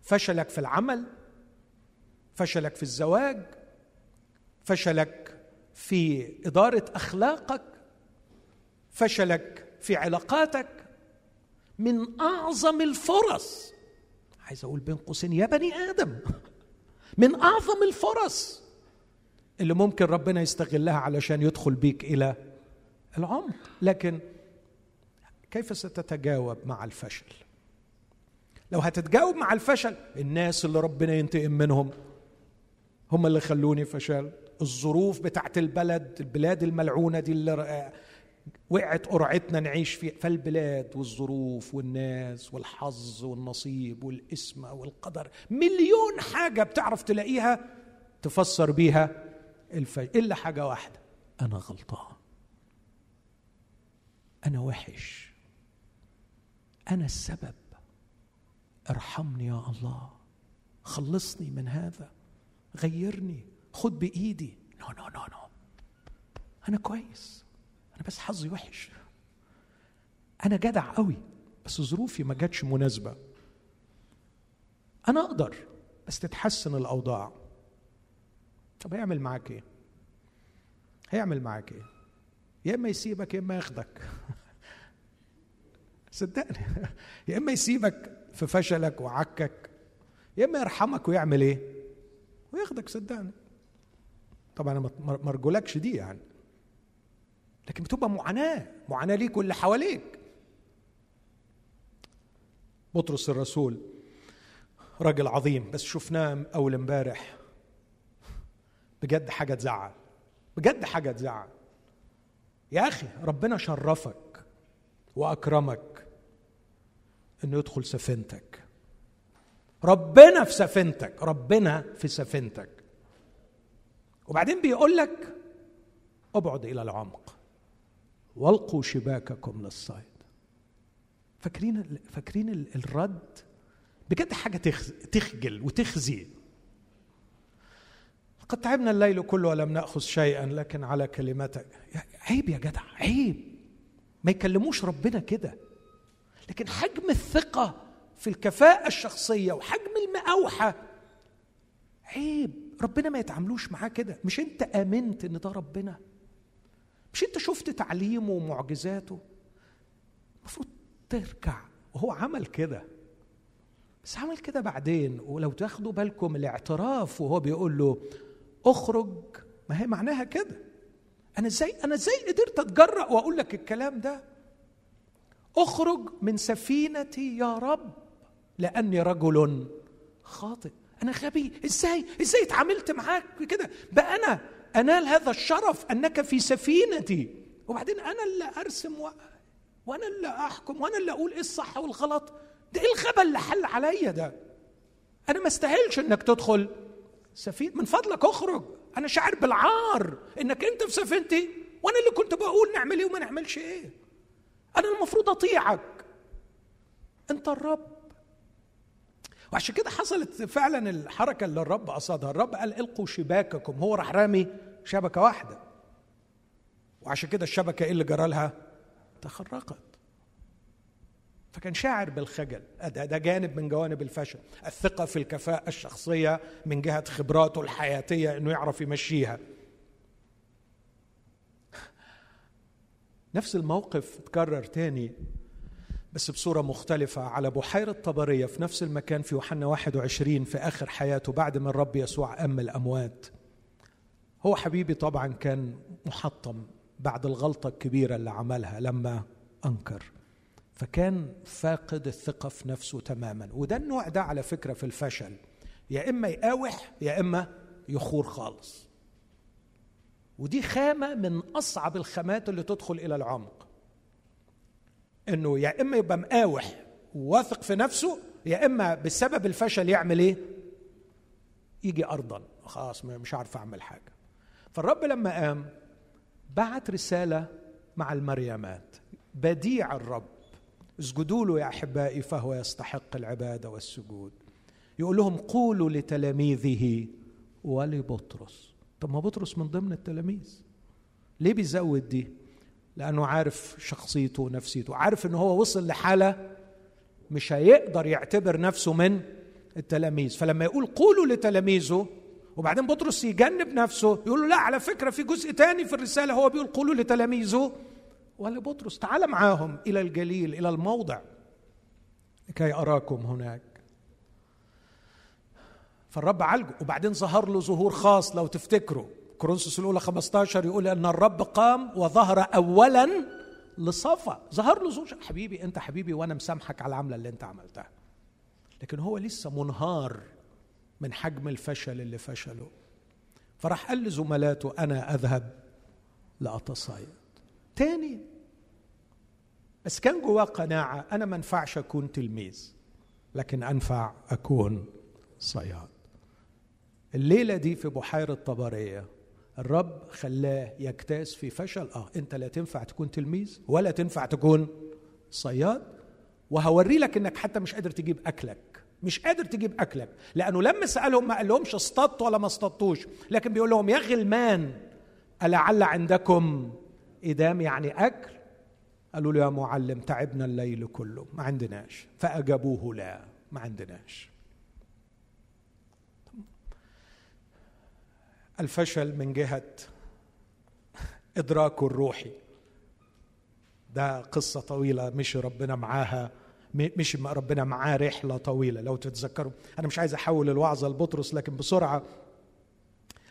فشلك في العمل فشلك في الزواج فشلك في إدارة أخلاقك فشلك في علاقاتك. من أعظم الفرص عايز أقول بين قوسين يا بني آدم. من أعظم الفرص اللي ممكن ربنا يستغلها علشان يدخل بيك إلى العمق لكن كيف ستتجاوب مع الفشل؟ لو هتتجاوب مع الفشل الناس اللي ربنا ينتقم منهم هم اللي خلوني فشل. الظروف بتاعت البلد البلاد الملعونة دي اللي وقعت قرعتنا نعيش فيها. فالبلاد والظروف والناس والحظ والنصيب والإسم والقدر. مليون حاجة بتعرف تلاقيها تفسر بيها الفشل إلا حاجة واحدة. أنا غلطان. أنا وحش. أنا السبب. ارحمني يا الله. خلصني من هذا. غيرني. خد بإيدي. no no no no أنا كويس. أنا بس حظي وحش. أنا جدع قوي. بس ظروفي ما جاتش مناسبة. أنا أقدر. بس تتحسن الأوضاع. طب هيعمل معاك إيه؟ هيعمل معاك إيه؟ يا إما يسيبك يا إما ياخدك. صدقني. يا إما يسيبك في فشلك وعكك. يا إما يرحمك ويعمل إيه؟ وياخدك صدقني. طبعا أنا ما أرجولكش دي يعني. لكن بتبقى معاناة. معاناة ليك واللي حواليك. بطرس الرسول راجل عظيم بس شفناه أول امبارح. بجد حاجة تزعل. بجد حاجة تزعل. يا أخي ربنا شرفك وأكرمك إنه يدخل سفينتك. ربنا في سفينتك. ربنا في سفينتك. وبعدين بيقول لك أبعد إلى العمق. والقوا شباككم للصيد. فاكرين فاكرين الرد؟ بجد حاجة تخجل وتخزي. قد تعبنا الليل كله ولم نأخذ شيئا لكن على كلمتك. عيب يا جدع عيب. ما يكلموش ربنا كده. لكن حجم الثقة في الكفاءة الشخصية وحجم المقاوحه عيب. ربنا ما يتعاملوش معاه كده. مش أنت آمنت إن ده ربنا؟ مش أنت شفت تعليمه ومعجزاته؟ المفروض تركع وهو عمل كده. بس عمل كده بعدين. ولو تاخدوا بالكم الاعتراف وهو بيقول له اخرج. ما هي معناها كده. أنا إزاي أنا إزاي قدرت أتجرأ وأقول لك الكلام ده؟ اخرج من سفينتي يا رب لأني رجل خاطئ. أنا غبي. إزاي؟ إزاي اتعاملت معاك كده؟ بقى أنا أنال هذا الشرف أنك في سفينتي. وبعدين أنا اللي أرسم و... وأنا اللي أحكم وأنا اللي أقول إيه الصح والغلط. ده إيه الغبا اللي حل عليا ده؟ أنا ما استاهلش إنك تدخل. سفينه من فضلك اخرج. أنا شاعر بالعار. إنك أنت في سفينتي. وأنا اللي كنت بقول نعمل إيه وما نعملش إيه. أنا المفروض أطيعك. أنت الرب. وعشان كده حصلت فعلا الحركة اللي الرب قصدها. الرب قال إلقوا شباككم. هو راح رامي شبكة واحدة. وعشان كده الشبكة إيه اللي جرى لها؟ تخرقت فكان شاعر بالخجل. ده, ده جانب من جوانب الفشل. الثقة في الكفاءة الشخصية من جهة خبراته الحياتية أنه يعرف يمشيها. نفس الموقف تكرر تاني بس بصورة مختلفة على بحيرة طبرية في نفس المكان في يوحنا 21 في آخر حياته بعد ما الرب يسوع أم الأموات. هو حبيبي طبعا كان محطم بعد الغلطة الكبيرة اللي عملها لما أنكر. فكان فاقد الثقة في نفسه تماما. وده النوع ده على فكرة في الفشل. يا إما يقاوح يا إما يخور خالص. ودي خامة من أصعب الخامات اللي تدخل إلى العمق. إنه يا إما يبقى مقاوح وواثق في نفسه يا إما بسبب الفشل يعمل إيه؟ يجي أرضا. خلاص مش عارف أعمل حاجة. فالرب لما قام بعت رسالة مع المريمات. بديع الرب. اسجدوا له يا أحبائي فهو يستحق العبادة والسجود. يقول لهم قولوا لتلاميذه ولبطرس. طب ما بطرس من ضمن التلاميذ. ليه بيزود دي؟ لأنه عارف شخصيته ونفسيته عارف إن هو وصل لحالة مش هيقدر يعتبر نفسه من التلاميذ. فلما يقول قولوا لتلاميذه وبعدين بطرس يجنب نفسه يقول له لا على فكرة في جزء تاني في الرسالة هو بيقول قولوا لتلاميذه ولا بطرس تعال معاهم إلى الجليل إلى الموضع. لكي أراكم هناك. فالرب عالجه. وبعدين ظهر له ظهور خاص لو تفتكروا. كورنثوس الأولى 15 يقول أن الرب قام وظهر اولا لصفا. ظهر له ظهور. حبيبي أنت حبيبي وأنا مسامحك على العملة اللي أنت عملتها. لكن هو لسه منهار من حجم الفشل اللي فشله. فراح قال لزملاته أنا أذهب لأتصايد. تاني بس كان جواه قناعة أنا ما أنفعش أكون تلميذ لكن أنفع أكون صياد. الليلة دي في بحيرة طبرية الرب خلاه يجتاز في فشل. آه أنت لا تنفع تكون تلميذ ولا تنفع تكون صياد. وهوري لك إنك حتى مش قادر تجيب أكلك مش قادر تجيب أكلك لأنه لما سألهم ما قال لهمش اصطدتوا ولا ما اصطدتوش لكن بيقول لهم يا غلمان ألعل عندكم إدام يعني أكل؟ قالوا له يا معلم تعبنا الليل كله ما عندناش. فأجابوه لا ما عندناش. الفشل من جهة إدراكه الروحي. ده قصة طويلة مش ربنا معاها مش ربنا معاه رحلة طويلة. لو تتذكروا أنا مش عايز أحول الوعظة لبطرس لكن بسرعة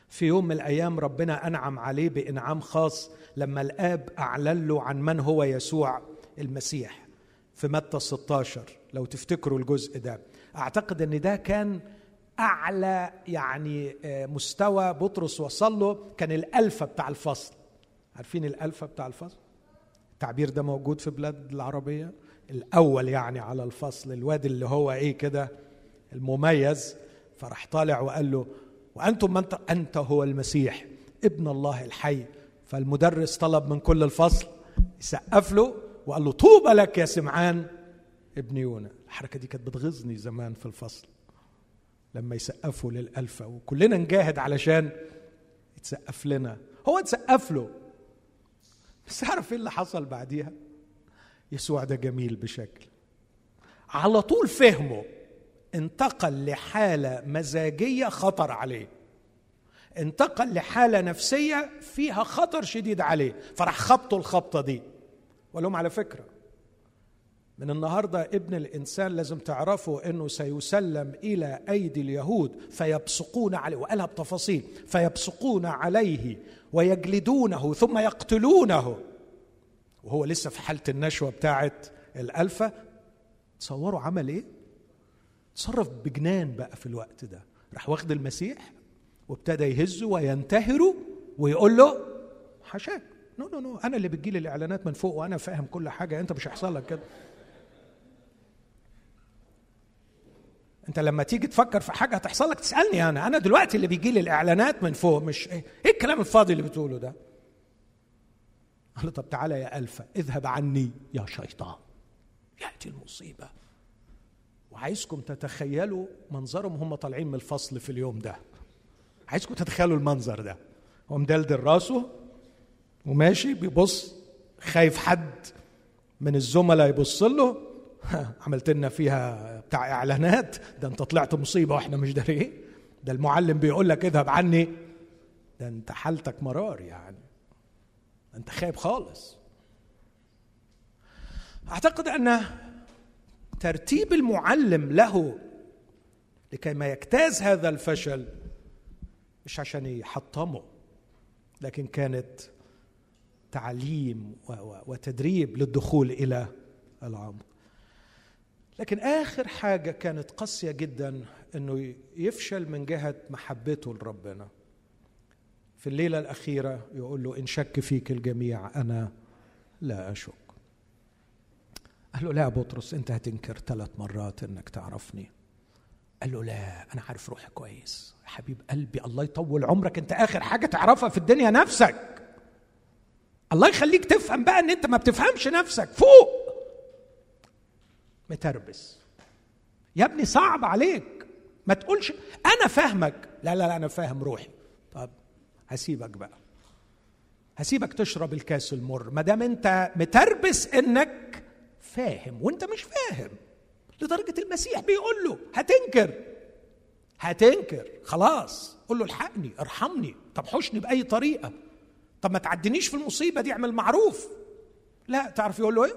في يوم من الأيام ربنا أنعم عليه بإنعام خاص لما الآب أعلن له عن من هو يسوع المسيح في متى 16 لو تفتكروا الجزء ده. أعتقد إن ده كان أعلى يعني آه، مستوى بطرس وصل له كان الألفة بتاع الفصل. عارفين الألفة بتاع الفصل؟ التعبير ده موجود في بلاد العربية؟ الأول يعني على الفصل الواد اللي هو إيه كده المميز فراح طالع وقال له وأنتم من أنت هو المسيح ابن الله الحي. فالمدرس طلب من كل الفصل يسقف له وقال له طوبى لك يا سمعان ابن يونا. الحركة دي كانت بتغيظني زمان في الفصل لما يسقفوا للألفة. وكلنا نجاهد علشان يتسقف لنا. هو تسقف له. بس عارف إيه اللي حصل بعديها؟ يسوع ده جميل بشكل. على طول فهمه. انتقل لحالة مزاجية خطر عليه. انتقل لحالة نفسية فيها خطر شديد عليه. فراح خبطه الخبطة دي. ولهم على فكرة من النهاردة ابن الإنسان لازم تعرفوا أنه سيسلم إلى أيدي اليهود فيبصقون عليه. وقالها بتفاصيل. فيبصقون عليه ويجلدونه ثم يقتلونه. وهو لسه في حالة النشوة بتاعت الألفة. تصوروا عمل إيه؟ تصرف بجنان بقى في الوقت ده. راح واخد المسيح وابتدى يهزه وينتهره ويقول له حشاك no no no أنا اللي بتجيلي الإعلانات من فوق وأنا فاهم كل حاجة. أنت مش هيحصل لك كده. أنت لما تيجي تفكر في حاجة هتحصل لك تسألني أنا. أنا دلوقتي اللي بيجي لي الإعلانات من فوق. مش إيه, إيه الكلام الفاضي اللي بتقوله ده؟ قال له طب تعالى يا ألفا اذهب عني يا شيطان. يأتي المصيبة. وعايزكم تتخيلوا منظرهم هم طالعين من الفصل في اليوم ده. عايزكم تتخيلوا المنظر ده. هو مدلدل راسه وماشي بيبص خايف حد من الزملاء يبص له. عملت لنا فيها بتاع إعلانات. ده انت طلعت مصيبة وإحنا مش دارين. ده المعلم بيقول لك اذهب عني. ده انت حالتك مرار يعني. انت خايب خالص. أعتقد أن ترتيب المعلم له لكي ما يجتاز هذا الفشل مش عشان يحطمه لكن كانت تعليم وتدريب للدخول إلى العمق. لكن آخر حاجة كانت قاسية جدا إنه يفشل من جهة محبته لربنا. في الليلة الأخيرة يقول له إن شك فيك الجميع أنا لا أشك. قال له لا يا بطرس انت هتنكر ثلاث مرات انك تعرفني. قال له لا أنا عارف روحي كويس. حبيب قلبي الله يطول عمرك. انت آخر حاجة تعرفها في الدنيا نفسك. الله يخليك تفهم بقى إن انت ما بتفهمش نفسك. فوق! متربس. يا ابني صعب عليك. ما تقولش أنا فاهمك. لا لا لا أنا فاهم روحي. طب هسيبك بقى. هسيبك تشرب الكاس المر. ما دام انت متربس إنك فاهم وانت مش فاهم. لدرجة المسيح بيقول له هتنكر. هتنكر. خلاص. قول له الحقني ارحمني. طب حشني بأي طريقة. طب ما تعدنيش في المصيبة دي اعمل معروف. لا. تعرف يقول له إيه؟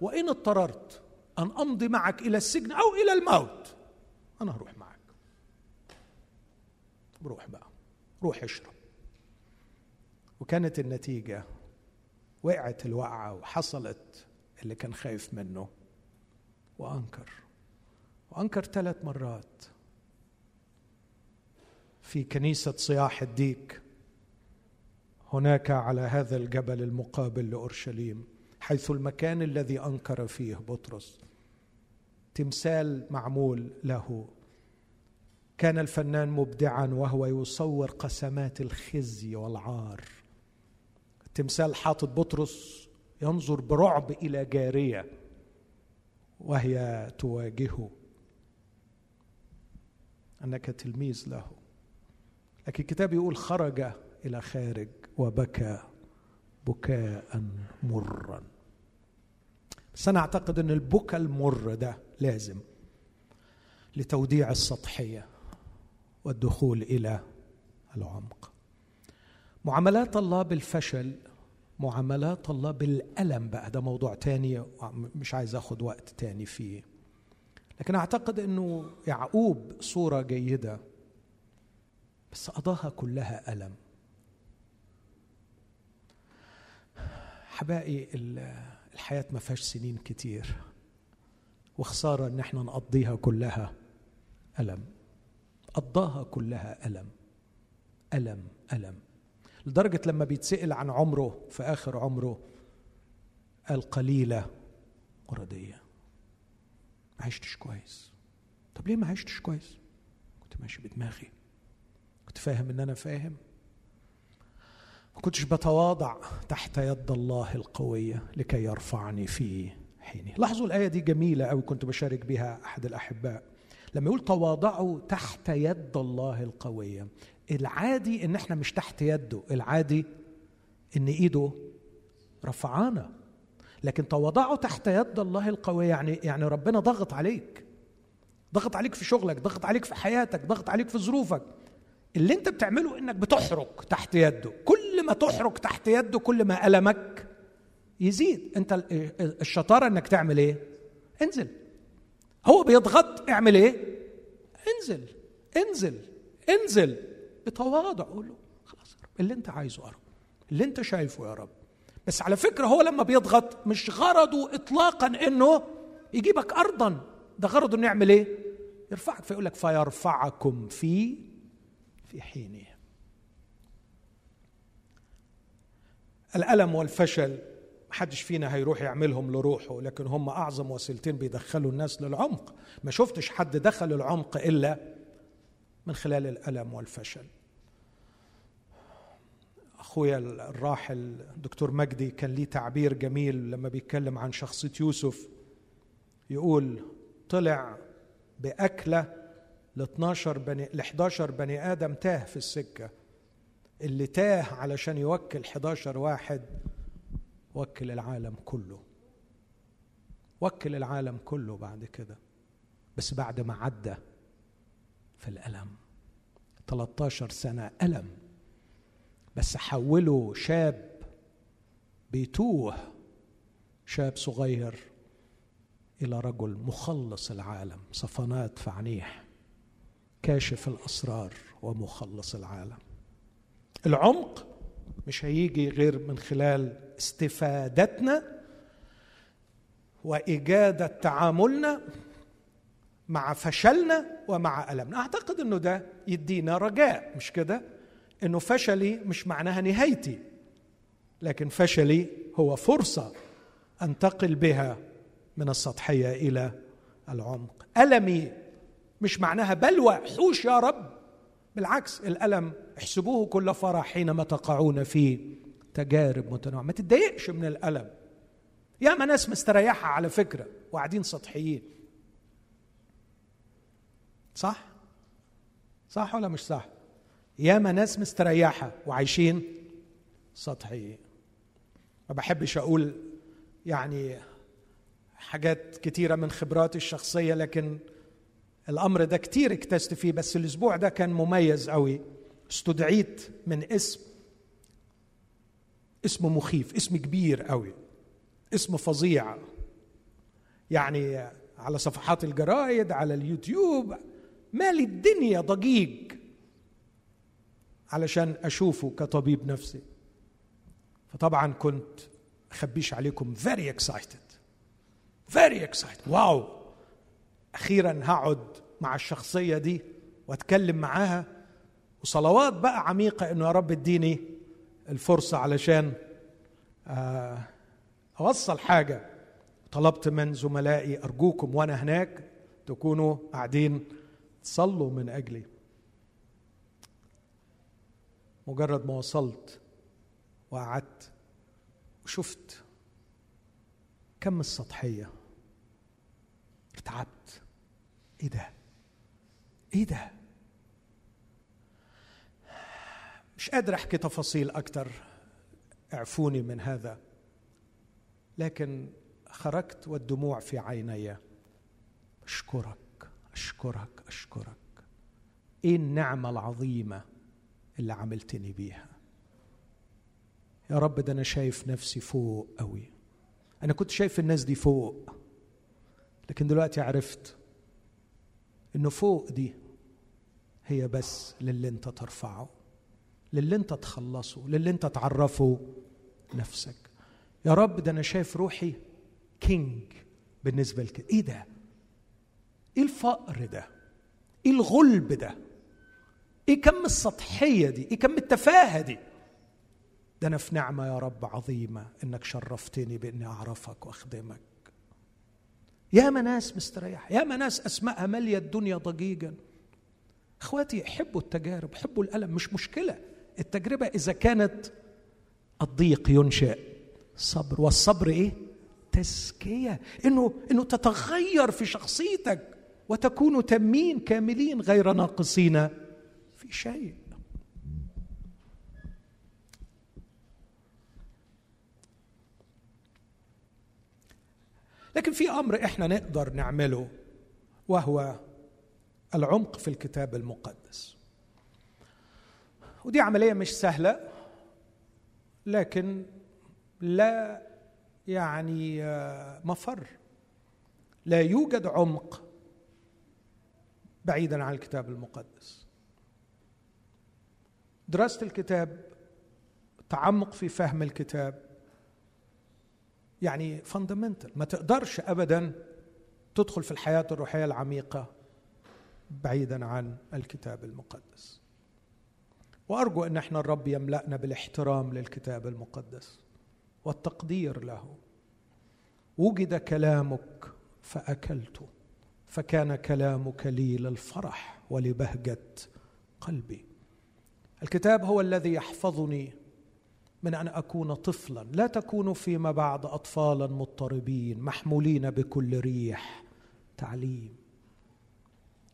وإن اضطررت أن أمضي معك إلى السجن أو إلى الموت. أنا هروح معك. روح بقى روح اشرب. وكانت النتيجة وقعت الوقعة وحصلت اللي كان خايف منه. وأنكر. وأنكر ثلاث مرات. في كنيسة صياح الديك. هناك على هذا الجبل المقابل لأورشليم حيث المكان الذي أنكر فيه بطرس. تمثال معمول له. كان الفنان مبدعا وهو يصور قسمات الخزي والعار. التمثال حاطط بطرس ينظر برعب إلى جارية وهي تواجهه. أنك تلميذ له. لكن الكتاب يقول خرج إلى خارج وبكى بكاء مرا. بس أنا أعتقد إن البكاء المر ده لازم لتوديع السطحية والدخول إلى العمق. معاملات الله بالفشل معاملات الله بالألم بقى. ده موضوع تاني مش عايز أخد وقت تاني فيه. لكن أعتقد أنه يعقوب صورة جيدة بس قضاها كلها ألم. حبائي الحياة ما فيهاش سنين كتير وخسارة إن إحنا نقضيها كلها ألم. قضاها كلها ألم. ألم ألم. لدرجة لما بيتسأل عن عمره في آخر عمره قال قليلة وردية ما عشتش كويس. طب ليه ما عشتش كويس؟ كنت ماشي بدماغي. كنت فاهم إن أنا فاهم. ما كنتش بتواضع تحت يد الله القوية لكي يرفعني في حينه لاحظوا الآية دي جميلة أوي كنت بشارك بها أحد الأحباء. لما يقول تواضعوا تحت يد الله القوية. العادي إن إحنا مش تحت يده العادي إن إيده رفعانا. لكن تواضعوا تحت يد الله القوية يعني يعني ربنا ضغط عليك. ضغط عليك في شغلك ضغط عليك في حياتك ضغط عليك في ظروفك. اللي أنت بتعمله إنك بتحرك تحت يده. كل ما تحرك تحت يده كل ما ألمك يزيد. أنت الشطارة إنك تعمل إيه؟ انزل. هو بيضغط اعمل إيه؟ انزل انزل انزل. بتواضع قول له خلاص اللي انت عايزه يا رب اللي انت شايفه يا رب. بس على فكرة هو لما بيضغط مش غرضه اطلاقا إنه يجيبك ارضا. ده غرضه إنه يعمل إيه؟ يرفعك فيقول لك فيرفعكم في في حينه. الألم والفشل محدش فينا هيروح يعملهم لروحه لكن هم أعظم وسيلتين بيدخلوا الناس للعمق. ما شفتش حد دخل العمق إلا من خلال الألم والفشل. أخويا الراحل دكتور مجدي كان ليه تعبير جميل لما بيتكلم عن شخصية يوسف. يقول طلع بأكلة ل 12 بني ل 11 بني آدم تاه في السكة اللي تاه علشان يوكل 11 واحد وكل العالم كله. وكل العالم كله بعد كده. بس بعد ما عدى في الألم. 13 سنة ألم. بس حوله شاب بيتوه. شاب صغير إلى رجل مخلص العالم. صفنات في عينيه كاشف الأسرار ومخلص العالم. العمق مش هيجي غير من خلال استفادتنا وإجادة تعاملنا مع فشلنا ومع ألمنا. أعتقد أنه ده يدينا رجاء مش كده؟ أنه فشلي مش معناها نهايتي لكن فشلي هو فرصة أنتقل بها من السطحية إلى العمق. ألمي مش معناها بلوى حوش يا رب. بالعكس الألم احسبوه كل فرح حينما تقعون في تجارب متنوعة. ما تتضايقش من الألم. ياما ناس مستريحة على فكرة وقاعدين سطحيين. صح؟ صح ولا مش صح؟ ياما ناس مستريحة وعايشين سطحيين. ما بحبش أقول يعني حاجات كتيرة من خبراتي الشخصية لكن الأمر ده كتير اكتست فيه بس الأسبوع ده كان مميز قوي. استدعيت من اسم اسم مخيف اسم كبير قوي اسم فظيع. يعني على صفحات الجرايد على اليوتيوب مال الدنيا ضجيج. علشان أشوفه كطبيب نفسي. فطبعا كنت أخبيش عليكم very excited. very excited. واو! أخيرا هقعد مع الشخصية دي وأتكلم معاها. وصلوات بقى عميقة إنه يا رب اديني الفرصة علشان آه، أوصل حاجة. طلبت من زملائي أرجوكم وأنا هناك تكونوا قاعدين صلوا من أجلي. مجرد ما وصلت وقعدت وشفت كم السطحية. ارتعبت إيه ده؟ إيه ده؟ مش قادر أحكي تفاصيل أكتر. اعفوني من هذا. لكن خرجت والدموع في عيني. أشكرك أشكرك أشكرك. إيه النعمة العظيمة اللي عملتني بيها؟ يا رب ده أنا شايف نفسي فوق قوي أنا كنت شايف الناس دي فوق لكن دلوقتي عرفت إنه فوق دي هي بس للي أنت ترفعه. للي انت تخلصه للي انت تعرفه نفسك. يا رب ده أنا شايف روحي كينج بالنسبة لك. إيه ده؟ إيه الفقر ده؟ إيه الغلب ده؟ إيه كم السطحية دي؟ إيه كم التفاهة دي؟ ده أنا في نعمة يا رب عظيمة انك شرفتني باني اعرفك واخدمك. يا ناس مستريح يا ناس اسمائها مالية الدنيا ضجيجا. اخواتي حبوا التجارب حبوا الألم مش مشكلة. التجربة إذا كانت الضيق ينشئ. صبر. والصبر إيه؟ تزكية. إنه إنه تتغير في شخصيتك وتكونوا تمين كاملين غير ناقصين في شيء. لكن في أمر إحنا نقدر نعمله وهو العمق في الكتاب المقدس. ودي عملية مش سهلة لكن لا يعني آه، مفر. لا يوجد عمق بعيدا عن الكتاب المقدس. دراسة الكتاب تعمق في فهم الكتاب يعني فاندمنتال ما تقدرش ابدا تدخل في الحياة الروحية العميقة بعيدا عن الكتاب المقدس. وأرجو أن إحنا الرب يملأنا بالاحترام للكتاب المقدس والتقدير له. وجد كلامك فاكلته فكان كلامك لي للفرح ولبهجة قلبي. الكتاب هو الذي يحفظني من أن أكون طفلا. لا تكونوا فيما بعد اطفالا مضطربين محمولين بكل ريح تعليم.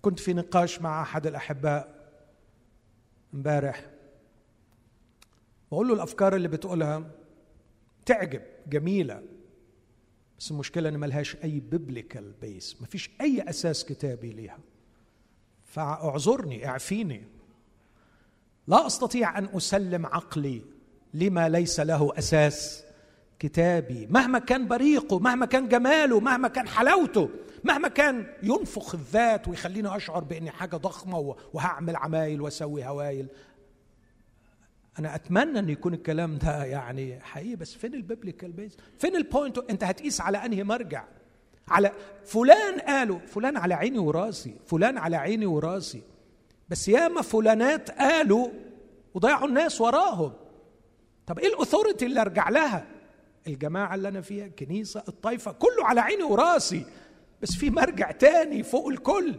كنت في نقاش مع أحد الأحباء امبارح. بقول له الأفكار اللي بتقولها تعجب جميلة بس المشكلة إن ملهاش أي biblical base مفيش أي أساس كتابي ليها. فاعذرني اعفيني. لا أستطيع أن أسلم عقلي لما ليس له أساس. كتابي مهما كان بريقه مهما كان جماله مهما كان حلاوته مهما كان ينفخ الذات ويخليني أشعر بإني حاجة ضخمة وهعمل عمايل وأسوي هوايل. أنا أتمنى إن يكون الكلام ده يعني حقيقي بس فين ال biblical base؟ فين ال point أنت هتقيس على أنهي مرجع؟ على فلان قالوا فلان على عيني وراسي فلان على عيني وراسي. بس ياما فلانات قالوا وضيعوا الناس وراهم. طب إيه ال authority اللي أرجع لها؟ الجماعة اللي أنا فيها الكنيسة الطائفه كله على عيني وراسي. بس في مرجع تاني فوق الكل.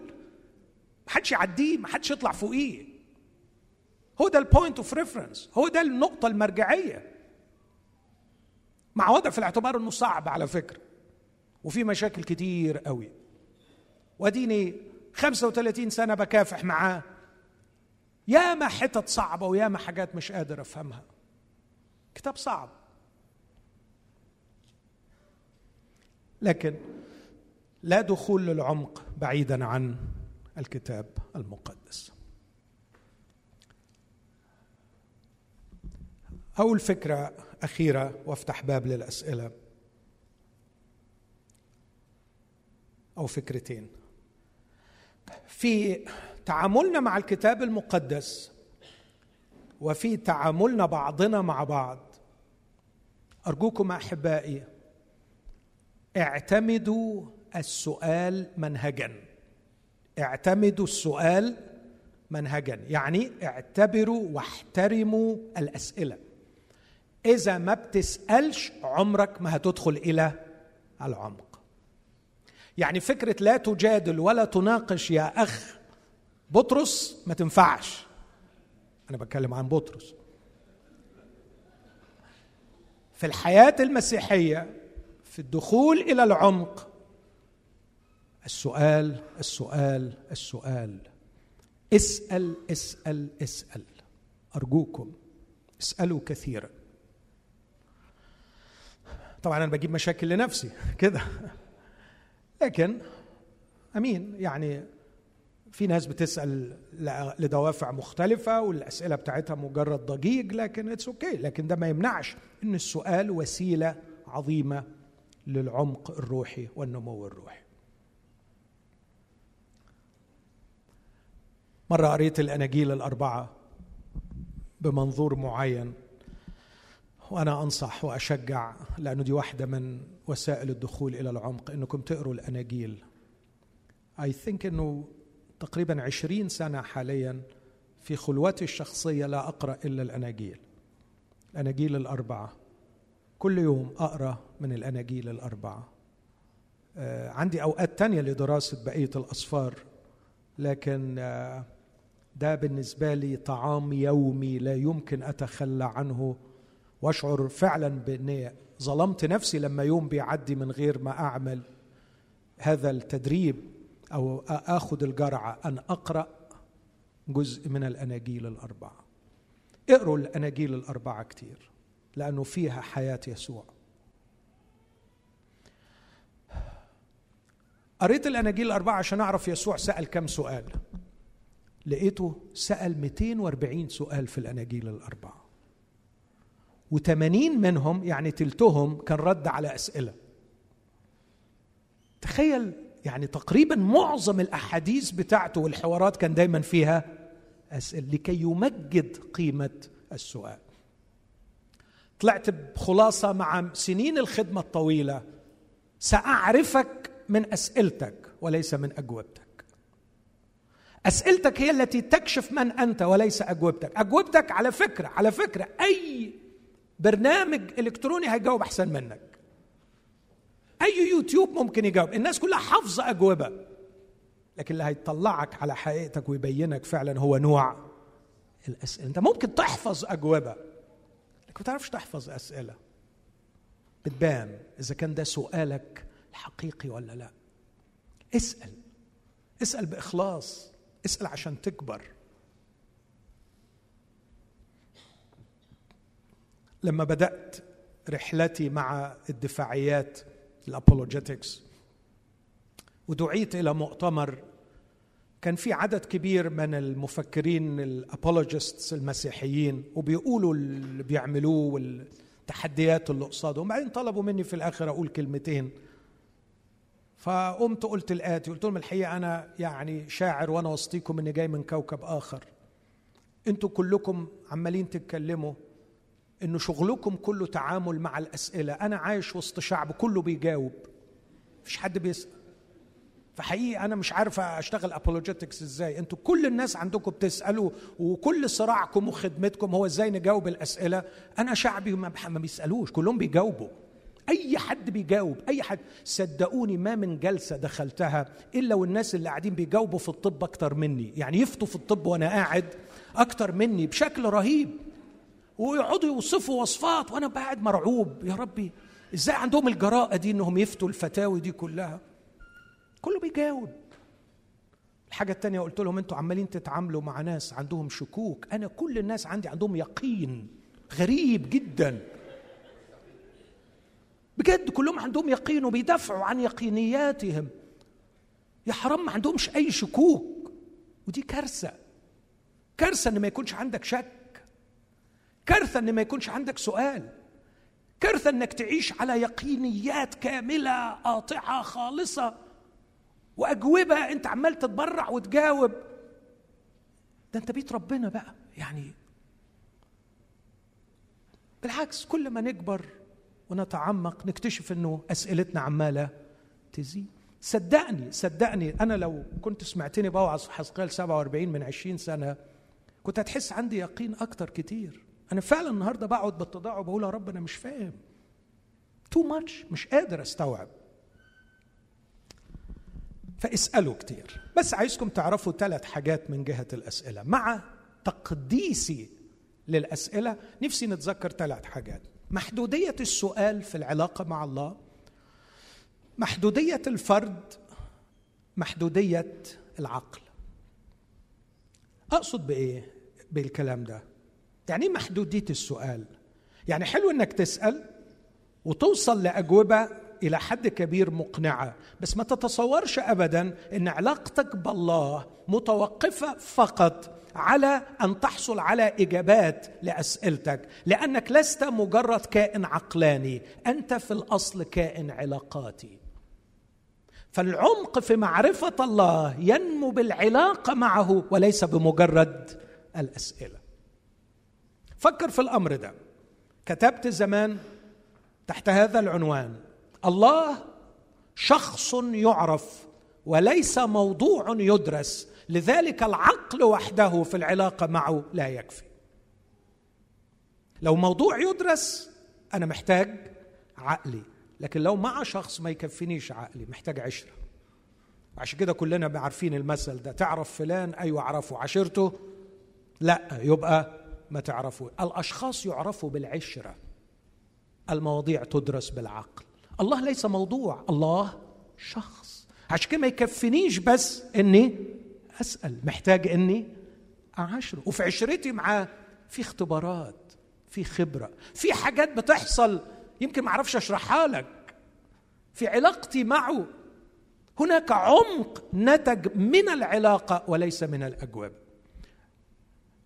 محدش يعديه محدش يطلع فوقيه. هو ده ال point of reference هو ده النقطة المرجعية. مع وضع في الاعتبار إنه صعب على فكرة. وفي مشاكل كتير قوي واديني 35 سنة بكافح معاه. ياما حتت صعبة وياما حاجات مش قادر أفهمها. كتاب صعب. لكن لا دخول للعمق بعيدا عن الكتاب المقدس. اول فكره أخيرة وأفتح باب للأسئلة. أو فكرتين. في تعاملنا مع الكتاب المقدس وفي تعاملنا بعضنا مع بعض أرجوكم أحبائي اعتمدوا السؤال منهجا. اعتمدوا السؤال منهجا. يعني اعتبروا واحترموا الأسئلة. إذا ما بتسألش عمرك ما هتدخل إلى العمق. يعني فكرة لا تجادل ولا تناقش يا أخ بطرس ما تنفعش. أنا بتكلم عن بطرس. في الحياة المسيحية في الدخول إلى العمق. السؤال السؤال السؤال. اسأل اسأل اسأل. أرجوكم اسألوا كثيرا. طبعا أنا بجيب مشاكل لنفسي كده. لكن أمين يعني في ناس بتسأل لدوافع مختلفة والأسئلة بتاعتها مجرد ضجيج لكن it's okay, okay. لكن ده ما يمنعش إن السؤال وسيلة عظيمة للعمق الروحي والنمو الروحي. مرة قريت الأناجيل الأربعة بمنظور معين وأنا أنصح وأشجع لأنه دي واحدة من وسائل الدخول إلى العمق إنكم تقروا الأناجيل. اي ثينك إنه تقريبا عشرين سنة حاليا في خلوتي الشخصية لا أقرأ إلا الأناجيل. الأناجيل الأربعة. كل يوم أقرأ من الأناجيل الأربعة. آه عندي أوقات تانية لدراسة بقية الاصفار لكن آه ده بالنسبة لي طعام يومي لا يمكن أتخلى عنه وأشعر فعلا بإني ظلمت نفسي لما يوم بيعدي من غير ما أعمل هذا التدريب أو أخذ الجرعة أن أقرأ جزء من الأناجيل الأربعة. اقروا الأناجيل الأربعة كتير. لأنه فيها حياة يسوع. قريت الاناجيل الأربعة عشان أعرف يسوع سأل كم سؤال. لقيته سأل 240 سؤال في الاناجيل الأربعة. و80 منهم يعني تلتهم كان رد على أسئلة. تخيل يعني تقريبا معظم الأحاديث بتاعته والحوارات كان دايما فيها أسئلة لكي يمجد قيمة السؤال. طلعت بخلاصة مع سنين الخدمة الطويلة سأعرفك من أسئلتك وليس من أجوبتك. أسئلتك هي التي تكشف من أنت وليس أجوبتك. أجوبتك على فكرة على فكرة أي برنامج إلكتروني هيجاوب أحسن منك. أي يوتيوب ممكن يجاوب. الناس كلها حافظة أجوبة. لكن اللي هيطلعك على حقيقتك ويبينك فعلا هو نوع الأسئلة. أنت ممكن تحفظ أجوبة. لكن ما تعرفش تحفظ أسئلة. بتبان إذا كان ده سؤالك الحقيقي ولا لا. اسأل. اسأل بإخلاص. اسأل عشان تكبر. لما بدأت رحلتي مع الدفاعيات ال apologetics ودعيت إلى مؤتمر كان في عدد كبير من المفكرين ال apologists المسيحيين وبيقولوا اللي بيعملوه والتحديات اللي قصادهم وبعدين طلبوا مني في الآخر أقول كلمتين. فقمت قلت الاتي قلت لهم الحقيقة أنا يعني شاعر وأنا وسطيكم إني جاي من كوكب آخر. أنتوا كلكم عمالين تتكلموا إنه شغلكم كله تعامل مع الأسئلة. أنا عايش وسط شعب كله بيجاوب. مفيش حد بيسأل. فحقيقي أنا مش عارف أشتغل ابولوجيتكس إزاي. أنتوا كل الناس عندكم بتسألوا وكل صراعكم وخدمتكم هو إزاي نجاوب الأسئلة. أنا شعبي ما, ما بيسألوش كلهم بيجاوبوا. أي حد بيجاوب أي حد. صدقوني ما من جلسة دخلتها إلا والناس اللي قاعدين بيجاوبوا في الطب أكتر مني. يعني يفتوا في الطب وأنا قاعد أكتر مني بشكل رهيب. ويقعدوا يوصفوا وصفات وأنا قاعد مرعوب. يا ربي إزاي عندهم الجراءة دي إنهم يفتوا الفتاوي دي كلها؟ كله بيجاوب. الحاجة التانية قلت لهم أنتوا عمالين تتعاملوا مع ناس عندهم شكوك. أنا كل الناس عندي عندهم يقين غريب جدا. بجد كلهم عندهم يقين وبيدافعوا عن يقينياتهم. يا حرام ما عندهمش أي شكوك. ودي كارثة. كارثة إن ما يكونش عندك شك. كارثة إن ما يكونش عندك سؤال. كارثة إنك تعيش على يقينيات كاملة قاطعة خالصة. وأجوبة أنت عمال تتبرع وتجاوب. ده أنت بيت ربنا بقى يعني. بالعكس كل ما نكبر ونتعمق نكتشف إنه أسئلتنا عمالة تزيد. صدقني صدقني أنا لو كنت سمعتني بوعظ في حسقال 47 من 20 سنة كنت هتحس عندي يقين أكتر كتير. أنا فعلا النهارده بقعد بالتضاع وبقول يا رب أنا مش فاهم. تو ماتش مش قادر أستوعب. فاسألوا كتير. بس عايزكم تعرفوا ثلاث حاجات من جهة الأسئلة. مع تقديسي للأسئلة نفسي نتذكر ثلاث حاجات. محدودية السؤال في العلاقة مع الله محدودية الفرد محدودية العقل. أقصد بإيه؟ بالكلام ده. يعني محدودية السؤال؟ يعني حلو إنك تسأل وتوصل لأجوبة إلى حد كبير مقنعة. بس ما تتصورش ابدا إن علاقتك بالله متوقفة فقط على أن تحصل على إجابات لأسئلتك. لأنك لست مجرد كائن عقلاني أنت في الأصل كائن علاقاتي. فالعمق في معرفة الله ينمو بالعلاقة معه وليس بمجرد الأسئلة. فكر في الأمر ده. كتبت زمان تحت هذا العنوان الله شخص يعرف وليس موضوع يدرس لذلك العقل وحده في العلاقة معه لا يكفي. لو موضوع يدرس أنا محتاج عقلي لكن لو مع شخص ما يكفينيش عقلي محتاج عشرة. عشان كده كلنا عارفين المثل ده تعرف فلان أيوه اعرفه عشرته لأ يبقى ما تعرفوا الأشخاص يعرفوا بالعشرة المواضيع تدرس بالعقل. الله ليس موضوع الله شخص. عشان كده ما يكفينيش بس إني أسأل محتاج إني أعاشره. وفي عشرتي معاه في اختبارات في خبرة في حاجات بتحصل يمكن ما أعرفش أشرحها لك. في علاقتي معه هناك عمق نتج من العلاقة وليس من الأجوبة.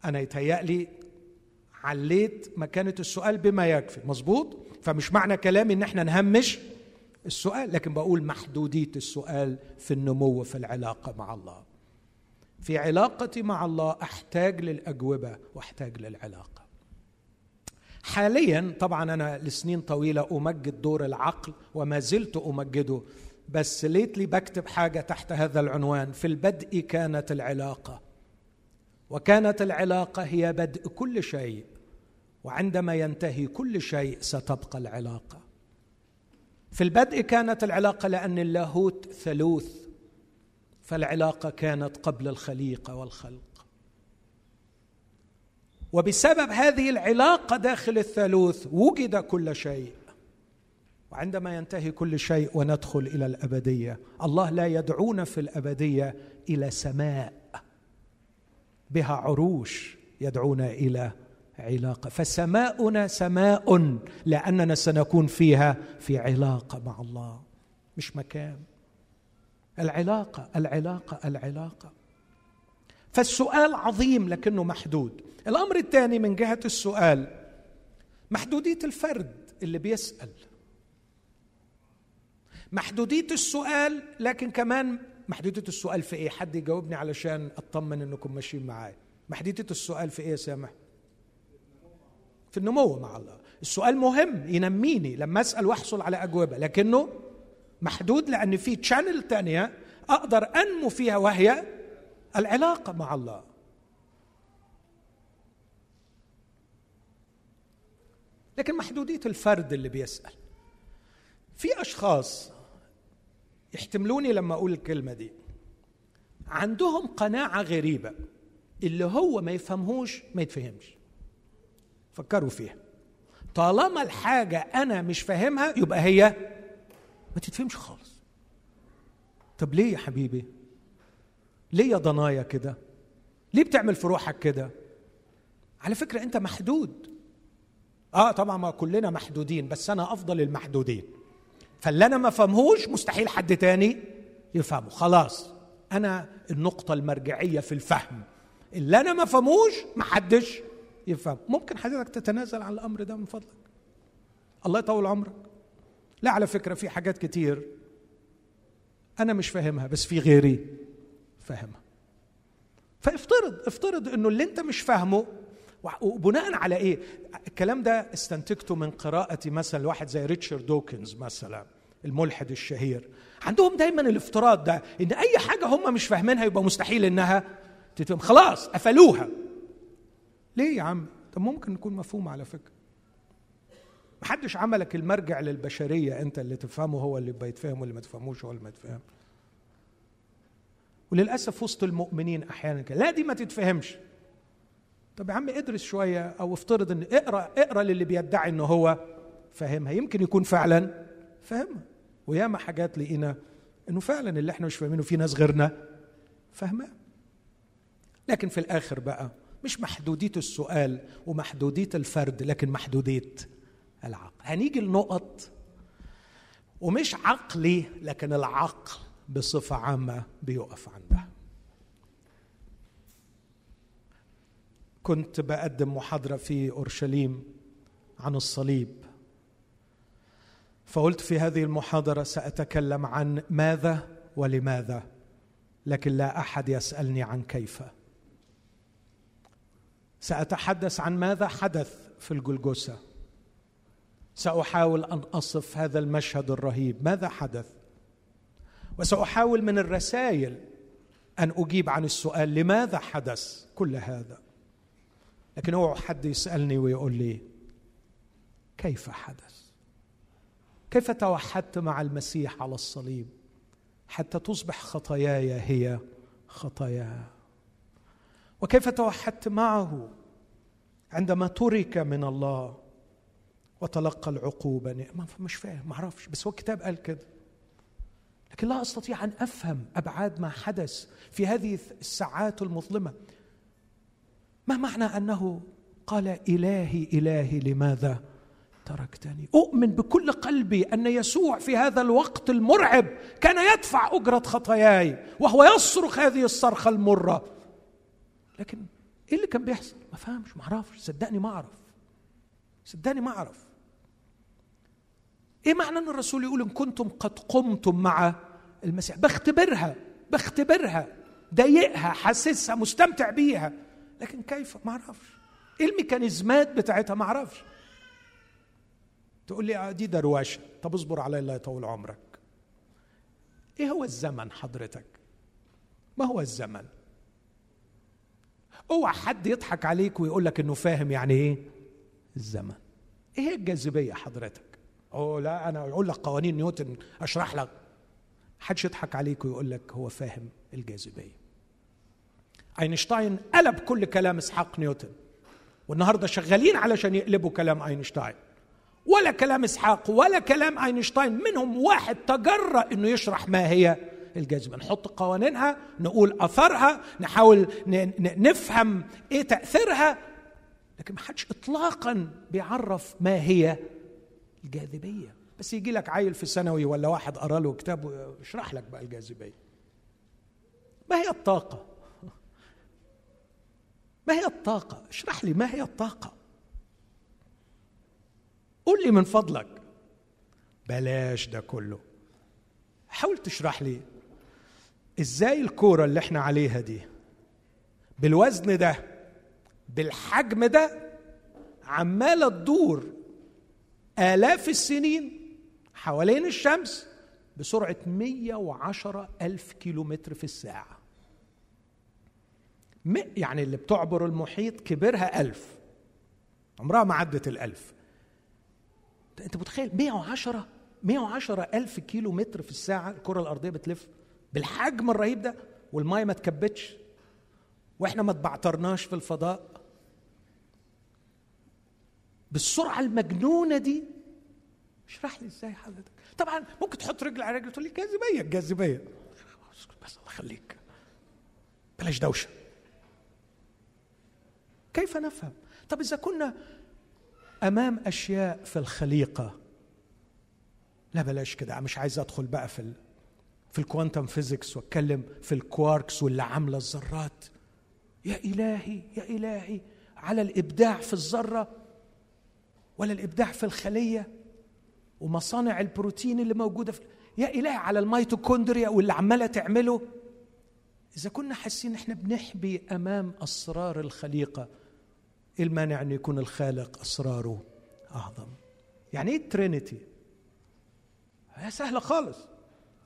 أنا يتهيألي عليت مكانة السؤال بما يكفي. مظبوط؟ فمش معنى كلامي إن إحنا نهمش السؤال لكن بقول محدودية السؤال في النمو في العلاقة مع الله. في علاقتي مع الله أحتاج للأجوبة وأحتاج للعلاقة. حاليا طبعا أنا لسنين طويلة أمجد دور العقل وما زلت أمجده بس ليتلي بكتب حاجة تحت هذا العنوان. في البدء كانت العلاقة وكانت العلاقة هي بدء كل شيء. وعندما ينتهي كل شيء ستبقى العلاقة. في البدء كانت العلاقة لأن اللاهوت ثلوث فالعلاقة كانت قبل الخليقة والخلق. وبسبب هذه العلاقة داخل الثالوث وجد كل شيء. وعندما ينتهي كل شيء وندخل إلى الأبدية الله لا يدعونا في الأبدية إلى سماء بها عروش يدعونا إلى علاقة. فسماؤنا سماء لأننا سنكون فيها في علاقة مع الله. مش مكان. العلاقة العلاقة العلاقة. فالسؤال عظيم لكنه محدود. الأمر الثاني من جهة السؤال محدودية الفرد اللي بيسأل. محدودية السؤال لكن كمان محدودية السؤال في إيه؟ حد يجاوبني علشان أطمن إنكم ماشيين معايا. محدودية السؤال في إيه يا سامح؟ في النمو مع الله. السؤال مهم ينميني لما أسأل وأحصل على أجوبة لكنه محدود لأن في تشانل تانية أقدر أنمو فيها وهي العلاقة مع الله. لكن محدودية الفرد اللي بيسأل. في أشخاص يحتملوني لما أقول الكلمة دي. عندهم قناعة غريبة اللي هو ما يفهمهوش ما يتفهمش. فكروا فيها. طالما الحاجة أنا مش فاهمها يبقى هي ما تتفهمش خالص. طب ليه يا حبيبي؟ ليه يا ضنايا كده؟ ليه بتعمل في روحك كده؟ على فكرة أنت محدود. آه طبعا ما كلنا محدودين بس أنا أفضل المحدودين. فاللي أنا ما فهمهوش مستحيل حد تاني يفهمه. خلاص أنا النقطة المرجعية في الفهم. اللي أنا ما فهموش محدش يفهم. ممكن حضرتك تتنازل عن الأمر ده من فضلك. الله يطول عمرك. لا على فكرة في حاجات كتير أنا مش فاهمها بس في غيري فاهمها. فافترض افترض إنه اللي أنت مش فاهمه وبناء على إيه؟ الكلام ده استنتجته من قراءتي مثلا لواحد زي ريتشارد دوكنز مثلا الملحد الشهير. عندهم دايما الافتراض ده إن أي حاجة هم مش فاهمينها يبقى مستحيل إنها تتفهم خلاص قفلوها. ليه يا عم؟ طب ممكن نكون مفهوم على فكرة. محدش عملك المرجع للبشرية انت اللي تفهمه هو اللي بيتفهم واللي ما تفهموش هو اللي ما يتفهم. وللأسف وسط المؤمنين أحيانا كده. لا دي ما تتفهمش. طب يا عم ادرس شوية أو افترض إن اقرأ اقرأ للي بيدعي إن هو فاهمها. يمكن يكون فعلا فاهمها. وياما حاجات لقينا إنه فعلا اللي إحنا مش فاهمينه في ناس غيرنا فاهماه. لكن في الآخر بقى مش محدودية السؤال ومحدودية الفرد لكن محدودية العقل. هنيجي لنقط ومش عقلي لكن العقل بصفة عامة بيقف عندها. كنت بقدم محاضرة في أورشليم عن الصليب. فقلت في هذه المحاضرة سأتكلم عن ماذا ولماذا لكن لا أحد يسألني عن كيف. سأتحدث عن ماذا حدث في الجلجسه سأحاول أن أصف هذا المشهد الرهيب. ماذا حدث؟ وسأحاول من الرسائل أن أجيب عن السؤال لماذا حدث كل هذا؟ لكن اوعى حد يسألني ويقول لي كيف حدث؟ كيف توحدت مع المسيح على الصليب حتى تصبح خطاياي هي خطاياه وكيف توحدت معه عندما ترك من الله وتلقى العقوبة؟ مش فاهم ما أعرفش بس هو الكتاب قال كده. لكن لا أستطيع أن أفهم أبعاد ما حدث في هذه الساعات المظلمة. ما معنى أنه قال إلهي إلهي لماذا تركتني؟ أؤمن بكل قلبي أن يسوع في هذا الوقت المرعب كان يدفع أجرة خطاياي وهو يصرخ هذه الصرخة المرة. لكن إيه اللي كان بيحصل؟ ما فهمش ما أعرفش. صدقني ما أعرف. صدقني ما أعرف. إيه معنى إن الرسول يقول إن كنتم قد قمتم مع المسيح؟ بختبرها بختبرها ضايقها حاسسها مستمتع بيها. لكن كيف؟ ما أعرفش. إيه الميكانيزمات بتاعتها؟ ما أعرفش. تقول لي آه، دي دروشه طب اصبر علي الله يطول عمرك. إيه هو الزمن حضرتك؟ ما هو الزمن؟ اوعى حد يضحك عليك ويقول لك إنه فاهم يعني إيه؟ الزمن. إيه هي الجاذبية حضرتك؟ أوه لا أنا أقول لك قوانين نيوتن أشرح لك. حدش يضحك عليك ويقول لك هو فاهم الجاذبية. أينشتاين قلب كل كلام إسحاق نيوتن والنهاردة شغالين علشان يقلبوا كلام أينشتاين. ولا كلام إسحاق ولا كلام أينشتاين منهم واحد تجرأ إنه يشرح ما هي الجاذبيه نحط قوانينها نقول أثرها نحاول نفهم إيه تأثيرها لكن ما حدش اطلاقا بيعرف ما هي الجاذبية. بس يجي لك عيل في ثانوي ولا واحد قرأ له كتاب يشرح لك بقى الجاذبية. ما هي الطاقة؟ ما هي الطاقة؟ اشرح لي ما هي الطاقة. قول لي من فضلك. بلاش ده كله. حاول تشرح لي إزاي الكورة اللي إحنا عليها دي؟ بالوزن ده بالحجم ده عمالة تدور آلاف السنين حوالين الشمس بسرعة 110 ألف كيلومتر في الساعة. يعني اللي بتعبر المحيط كبرها ألف. عمرها ما عدت الألف. أنت متخيل؟ 110 110 ألف كيلو متر في الساعة الكرة الأرضية بتلف؟ بالحجم الرهيب ده والمية ما تكبتش وإحنا ما تبعترناش في الفضاء. بالسرعة المجنونة دي اشرح لي إزاي حضرتك؟ طبعا ممكن تحط رجل على رجل تقول لي الجاذبية الجاذبية بس الله يخليك. بلاش دوشة. كيف نفهم؟ طب إذا كنا أمام أشياء في الخليقة لا بلاش كده مش عايز أدخل بقى في في ال quantum physics واتكلم في الكواركس واللي عاملة الذرات. يا إلهي يا إلهي على الإبداع في الذرة ولا الإبداع في الخلية ومصانع البروتين اللي موجودة في يا إلهي على الميتوكوندريا واللي عمالة تعمله. إذا كنا حاسين إحنا بنحبي أمام أسرار الخليقة إيه المانع ان يكون الخالق أسراره أعظم؟ يعني إيه ال Trinity؟ هي سهلة خالص.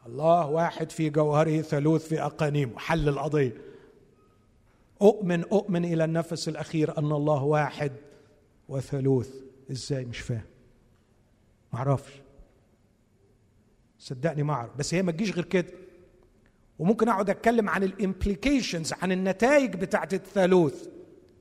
الله واحد في جوهره ثالوث في أقانيمه. حل القضية. أؤمن أؤمن إلى النفس الأخير أن الله واحد وثالوث. إزاي؟ مش فاهم. ما أعرفش. صدقني ما أعرف. بس هي ما تجيش غير كده. وممكن أقعد أتكلم عن ال implications عن النتائج بتاعت الثالوث.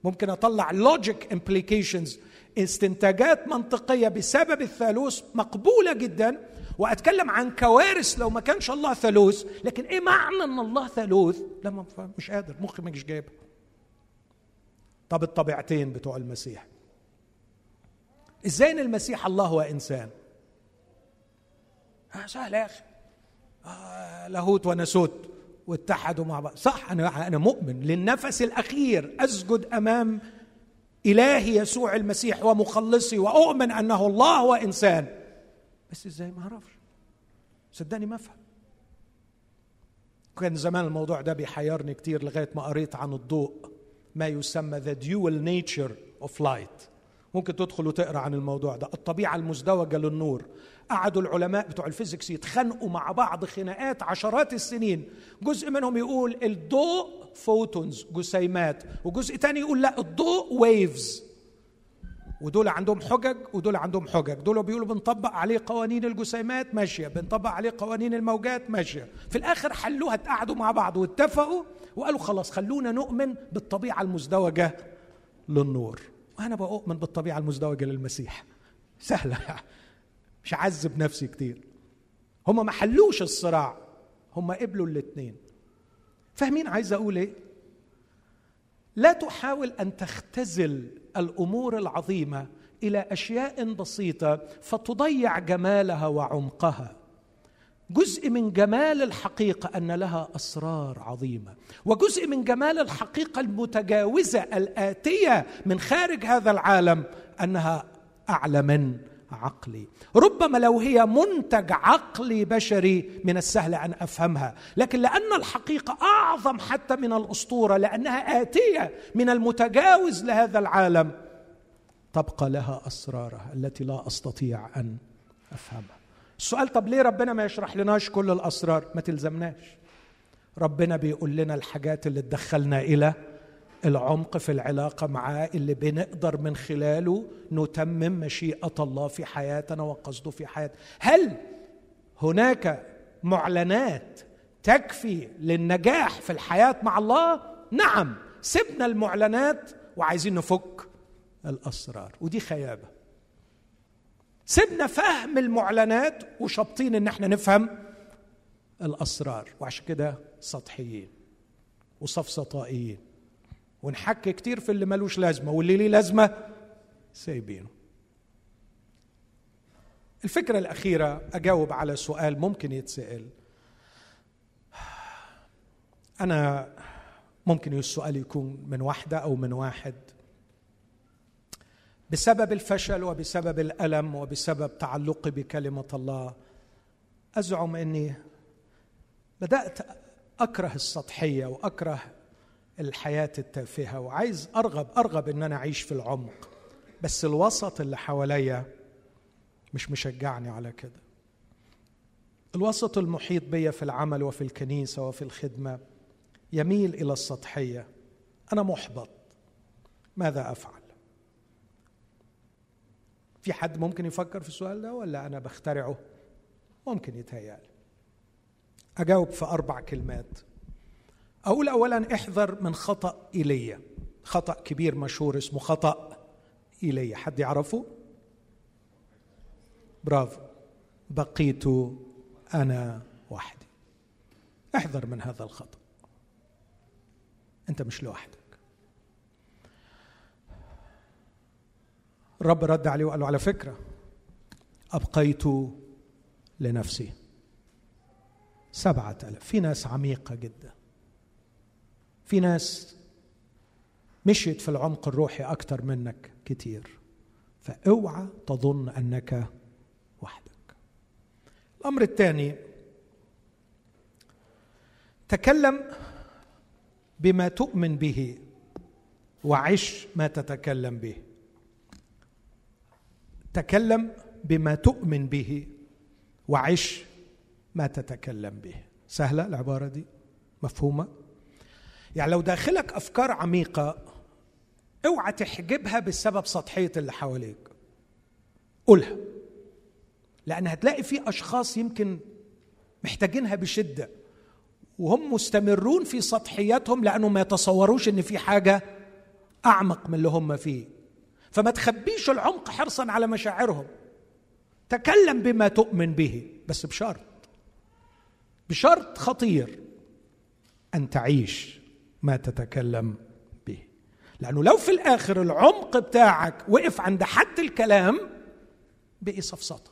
ممكن أطلع logic implications استنتاجات منطقية بسبب الثالوث مقبولة جدا. وأتكلم عن كوارث لو ما كانش الله ثالوث لكن إيه معنى إن الله ثالوث؟ لا مش قادر مخي مش جايبها طب الطبيعتين بتوع المسيح. إزاي إن المسيح الله وإنسان؟ آه سهل يا أخي. آه لاهوت وناسوت واتحدوا مع بعض. صح أنا أنا مؤمن للنفس الأخير. أسجد أمام إلهي يسوع المسيح ومخلصي وأؤمن أنه الله وإنسان. بس إزاي؟ ما أعرفش. صدقني ما افهم. كان زمان الموضوع ده بيحيرني كتير لغاية ما قريت عن الضوء ما يسمى the dual nature of light. ممكن تدخل وتقرأ عن الموضوع ده. الطبيعة المزدوجة للنور. قعدوا العلماء بتوع ال physics يتخانقوا مع بعض خناقات عشرات السنين. جزء منهم يقول الضوء photons جسيمات. وجزء تاني يقول لا الضوء waves ودول عندهم حجج ودول عندهم حجج. دول بيقولوا بنطبق عليه قوانين الجسيمات ماشية. بنطبق عليه قوانين الموجات ماشية. في الآخر حلوها قعدوا مع بعض واتفقوا وقالوا خلاص خلونا نؤمن بالطبيعة المزدوجة للنور. وأنا بؤمن بالطبيعة المزدوجة للمسيح. سهلة. مش عذب نفسي كتير. هم ما حلوش الصراع. هم قبلوا الاثنين فاهمين عايز أقول إيه؟ لا تحاول أن تختزل الأمور العظيمة إلى أشياء بسيطة فتضيع جمالها وعمقها. جزء من جمال الحقيقة أن لها أسرار عظيمة وجزء من جمال الحقيقة المتجاوزة الآتية من خارج هذا العالم أنها أعلى من عقلي. ربما لو هي منتج عقلي بشري من السهل أن أفهمها. لكن لأن الحقيقة أعظم حتى من الأسطورة لأنها آتية من المتجاوز لهذا العالم تبقى لها أسرارها التي لا أستطيع أن أفهمها. السؤال طب ليه ربنا ما يشرح لناش كل الأسرار؟ ما تلزمناش. ربنا بيقول لنا الحاجات اللي تدخلنا إلى العمق في العلاقة معاه اللي بنقدر من خلاله نتمم مشيئة الله في حياتنا وقصده في حياتنا. هل هناك معلنات تكفي للنجاح في الحياة مع الله؟ نعم سيبنا المعلنات وعايزين نفك الأسرار ودي خيابة. سيبنا فهم المعلنات وشابطين إن إحنا نفهم الأسرار وعشان كده سطحيين وصفصطائيين ونحكي كتير في اللي ملوش لازمة واللي ليه لازمة سايبينه. الفكرة الأخيرة أجاوب على سؤال ممكن يتسأل. أنا ممكن السؤال يكون من واحدة أو من واحد. بسبب الفشل وبسبب الألم وبسبب تعلقي بكلمة الله أزعم إني بدأت أكره السطحية وأكره الحياة التافهة وعايز أرغب أرغب إن أنا أعيش في العمق. بس الوسط اللي حواليا مش مشجعني على كده. الوسط المحيط بي في العمل وفي الكنيسة وفي الخدمة يميل إلى السطحية. أنا محبط. ماذا أفعل؟ في حد ممكن يفكر في السؤال ده ولا أنا بخترعه؟ ممكن يتهيألي. أجاوب في أربع كلمات. أقول اولا احذر من خطأ ايليا خطأ كبير مشهور اسمه خطأ ايليا حد يعرفه؟ برافو. بقيت أنا وحدي. احذر من هذا الخطأ. أنت مش لوحدك. الرب رد عليه وقال له على فكرة أبقيت لنفسي سبعة آلاف. في ناس عميقة جدا. في ناس مشيت في العمق الروحي أكتر منك كتير. فأوعى تظن أنك وحدك. الأمر الثاني تكلم بما تؤمن به وعش ما تتكلم به. تكلم بما تؤمن به وعش ما تتكلم به. سهلة العبارة دي؟ مفهومة؟ يعني لو داخلك أفكار عميقة اوعى تحجبها بسبب سطحية اللي حواليك. قولها. لأن هتلاقي في أشخاص يمكن محتاجينها بشدة وهم مستمرون في سطحياتهم لأنهم ما يتصوروش إن في حاجة أعمق من اللي هم فيه. فما تخبيش العمق حرصا على مشاعرهم. تكلم بما تؤمن به بس بشرط. بشرط خطير أن تعيش. ما تتكلم به. لأنه لو في الآخر العمق بتاعك وقف عند حد الكلام بقي سفسطه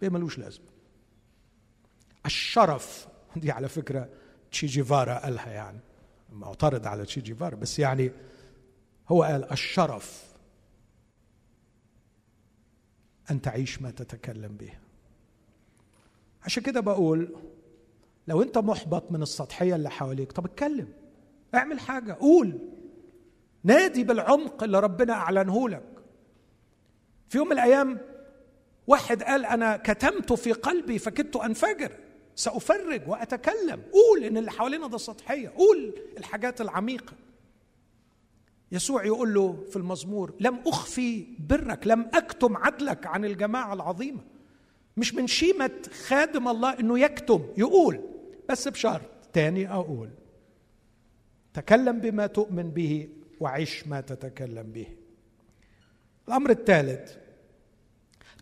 بقي ملوش لازمة. الشرف دي على فكرة تشي جيفارا قالها يعني. معترض على تشي جيفارا بس يعني هو قال الشرف أن تعيش ما تتكلم به. عشان كده بقول لو أنت محبط من السطحية اللي حواليك طب اتكلم. اعمل حاجة. قول. نادي بالعمق اللي ربنا أعلنه لك. في يوم من الأيام واحد قال أنا كتمت في قلبي فكدت أنفجر. سأفرج وأتكلم. قول إن اللي حوالينا ده سطحية. قول الحاجات العميقة. يسوع يقول له في المزمور لم أخفي برك لم أكتم عدلك عن الجماعة العظيمة. مش من شيمة خادم الله إنه يكتم يقول. بس بشرط تاني أقول. تكلم بما تؤمن به وعش ما تتكلم به. الأمر الثالث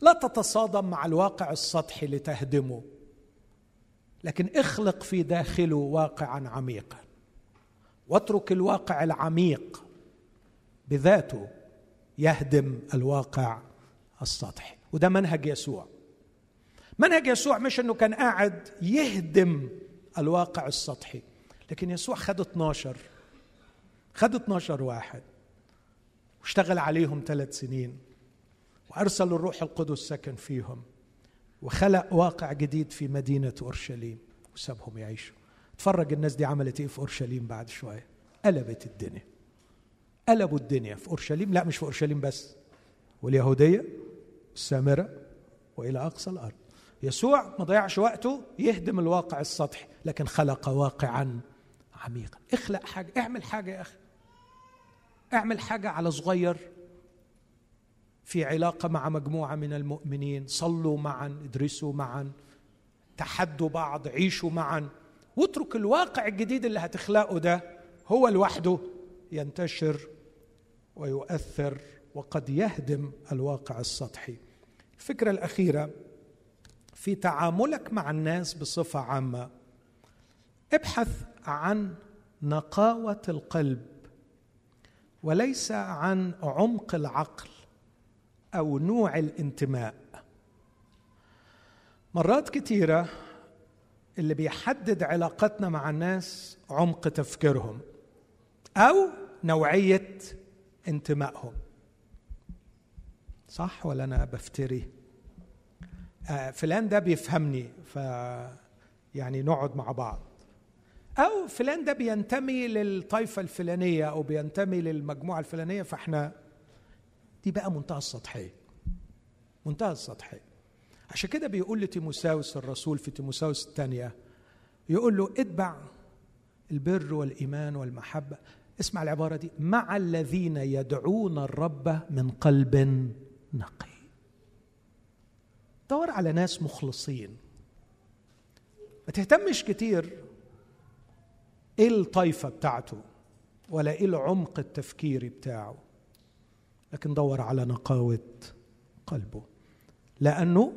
لا تتصادم مع الواقع السطحي لتهدمه لكن اخلق في داخله واقعا عميقا. واترك الواقع العميق بذاته يهدم الواقع السطحي. وده منهج يسوع. منهج يسوع مش إنه كان قاعد يهدم الواقع السطحي. لكن يسوع خد 12 خد 12 واحد واشتغل عليهم ثلاث سنين وأرسل الروح القدس سكن فيهم وخلق واقع جديد في مدينة أورشليم وسابهم يعيشوا. اتفرج الناس دي عملت إيه في أورشليم بعد شوية؟ قلبت الدنيا. قلبوا الدنيا في أورشليم. لا مش في أورشليم بس واليهودية السامرة وإلى أقصى الأرض. يسوع ما ضيعش وقته يهدم الواقع السطحي لكن خلق واقعا عميقا. اخلق حاجة. اعمل حاجة يا أخي. اعمل حاجة على صغير في علاقة مع مجموعة من المؤمنين. صلوا معا ادرسوا معا تحدوا بعض عيشوا معا. واترك الواقع الجديد اللي هتخلقه ده هو لوحده ينتشر ويؤثر وقد يهدم الواقع السطحي. الفكرة الأخيرة في تعاملك مع الناس بصفة عامة ابحث عن نقاوة القلب وليس عن عمق العقل أو نوع الانتماء. مرات كثيره اللي بيحدد علاقتنا مع الناس عمق تفكيرهم أو نوعية انتمائهم. صح ولا أنا بفتري؟ آه فلان ده بيفهمني ف يعني نقعد مع بعض. أو فلان ده بينتمي للطائفه الفلانية أو بينتمي للمجموعة الفلانية فإحنا دي بقى منتهى السطحية منتهى السطحية. عشان كده بيقول لتيموساوس الرسول في تيموساوس الثانية يقول له اتبع البر والإيمان والمحبة. اسمع العبارة دي مع الذين يدعون الرب من قلب نقي. دور على ناس مخلصين. ما تهتمش كتير إيه الطائفه بتاعته ولا إيه العمق التفكيري بتاعه. لكن دور على نقاوة قلبه. لأنه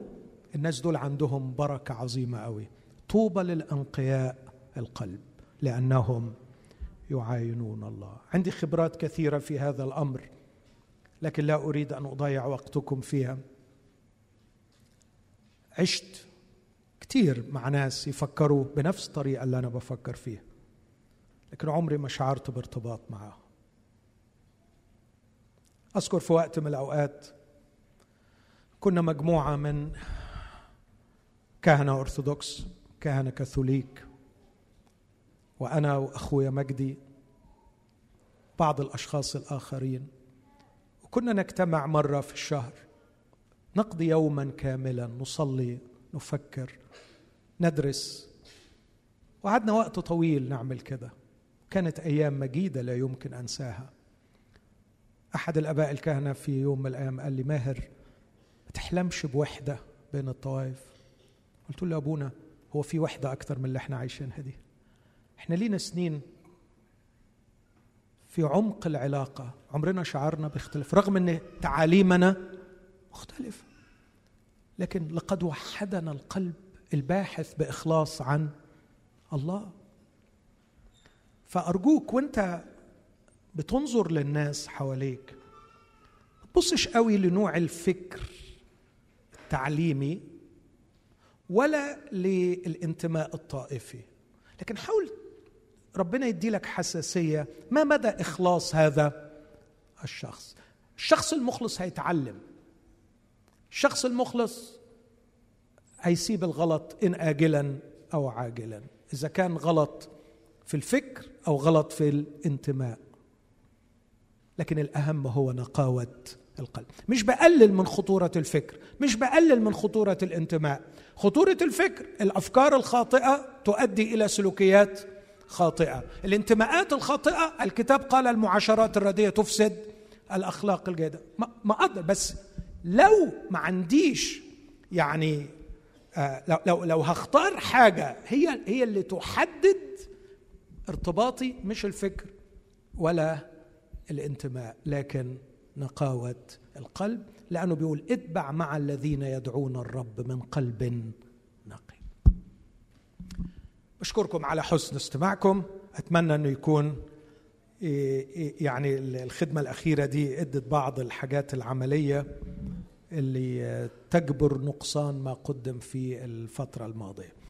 الناس دول عندهم بركة عظيمة قوي. طوبى للأنقياء القلب لأنهم يعاينون الله. عندي خبرات كثيرة في هذا الأمر لكن لا أريد أن أضيع وقتكم فيها. عشت كثير مع ناس يفكروا بنفس الطريقة اللي أنا بفكر فيها. لكن عمري ما شعرت بارتباط معاهم أذكر في وقت من الأوقات كنا مجموعة من كهنة أرثوذكس كهنة كاثوليك وأنا وأخويا مجدي بعض الأشخاص الآخرين وكنا نجتمع مرة في الشهر. نقضي يوما كاملا نصلي نفكر ندرس وقعدنا وقت طويل نعمل كده. كانت أيام مجيدة لا يمكن أنساها. أحد الأباء الكهنة في يوم من الأيام قال لي ماهر ما تحلمش بوحدة بين الطوائف؟ قلت له أبونا هو في وحدة أكثر من اللي إحنا عايشينها دي. إحنا لينا سنين في عمق العلاقة عمرنا شعرنا باختلاف رغم إن تعاليمنا مختلفه لكن لقد وحدنا القلب الباحث بإخلاص عن الله. فأرجوك وانت بتنظر للناس حواليك ما تبصش قوي لنوع الفكر التعليمي ولا للانتماء الطائفي لكن حاول ربنا يدي لك حساسية ما مدى إخلاص هذا الشخص. الشخص المخلص هيتعلم الشخص المخلص هيسيب الغلط إن اجلا أو عاجلا. إذا كان غلط في الفكر أو غلط في الانتماء. لكن الأهم هو نقاوة القلب. مش بقلل من خطورة الفكر مش بقلل من خطورة الانتماء. خطورة الفكر الأفكار الخاطئة تؤدي إلى سلوكيات خاطئة. الانتماءات الخاطئة الكتاب قال المعاشرات الردية تفسد الأخلاق الجيدة. ما أقدر بس لو ما عنديش يعني آه لو لو لو هختار حاجة هي هي اللي تحدد ارتباطي مش الفكر ولا الانتماء لكن نقاوة القلب لأنه بيقول اتبع مع الذين يدعون الرب من قلب نقي. بشكركم على حسن استماعكم. أتمنى أنه يكون يعني الخدمة الأخيرة دي أدت بعض الحاجات العملية اللي تجبر نقصان ما قدم في الفترة الماضية.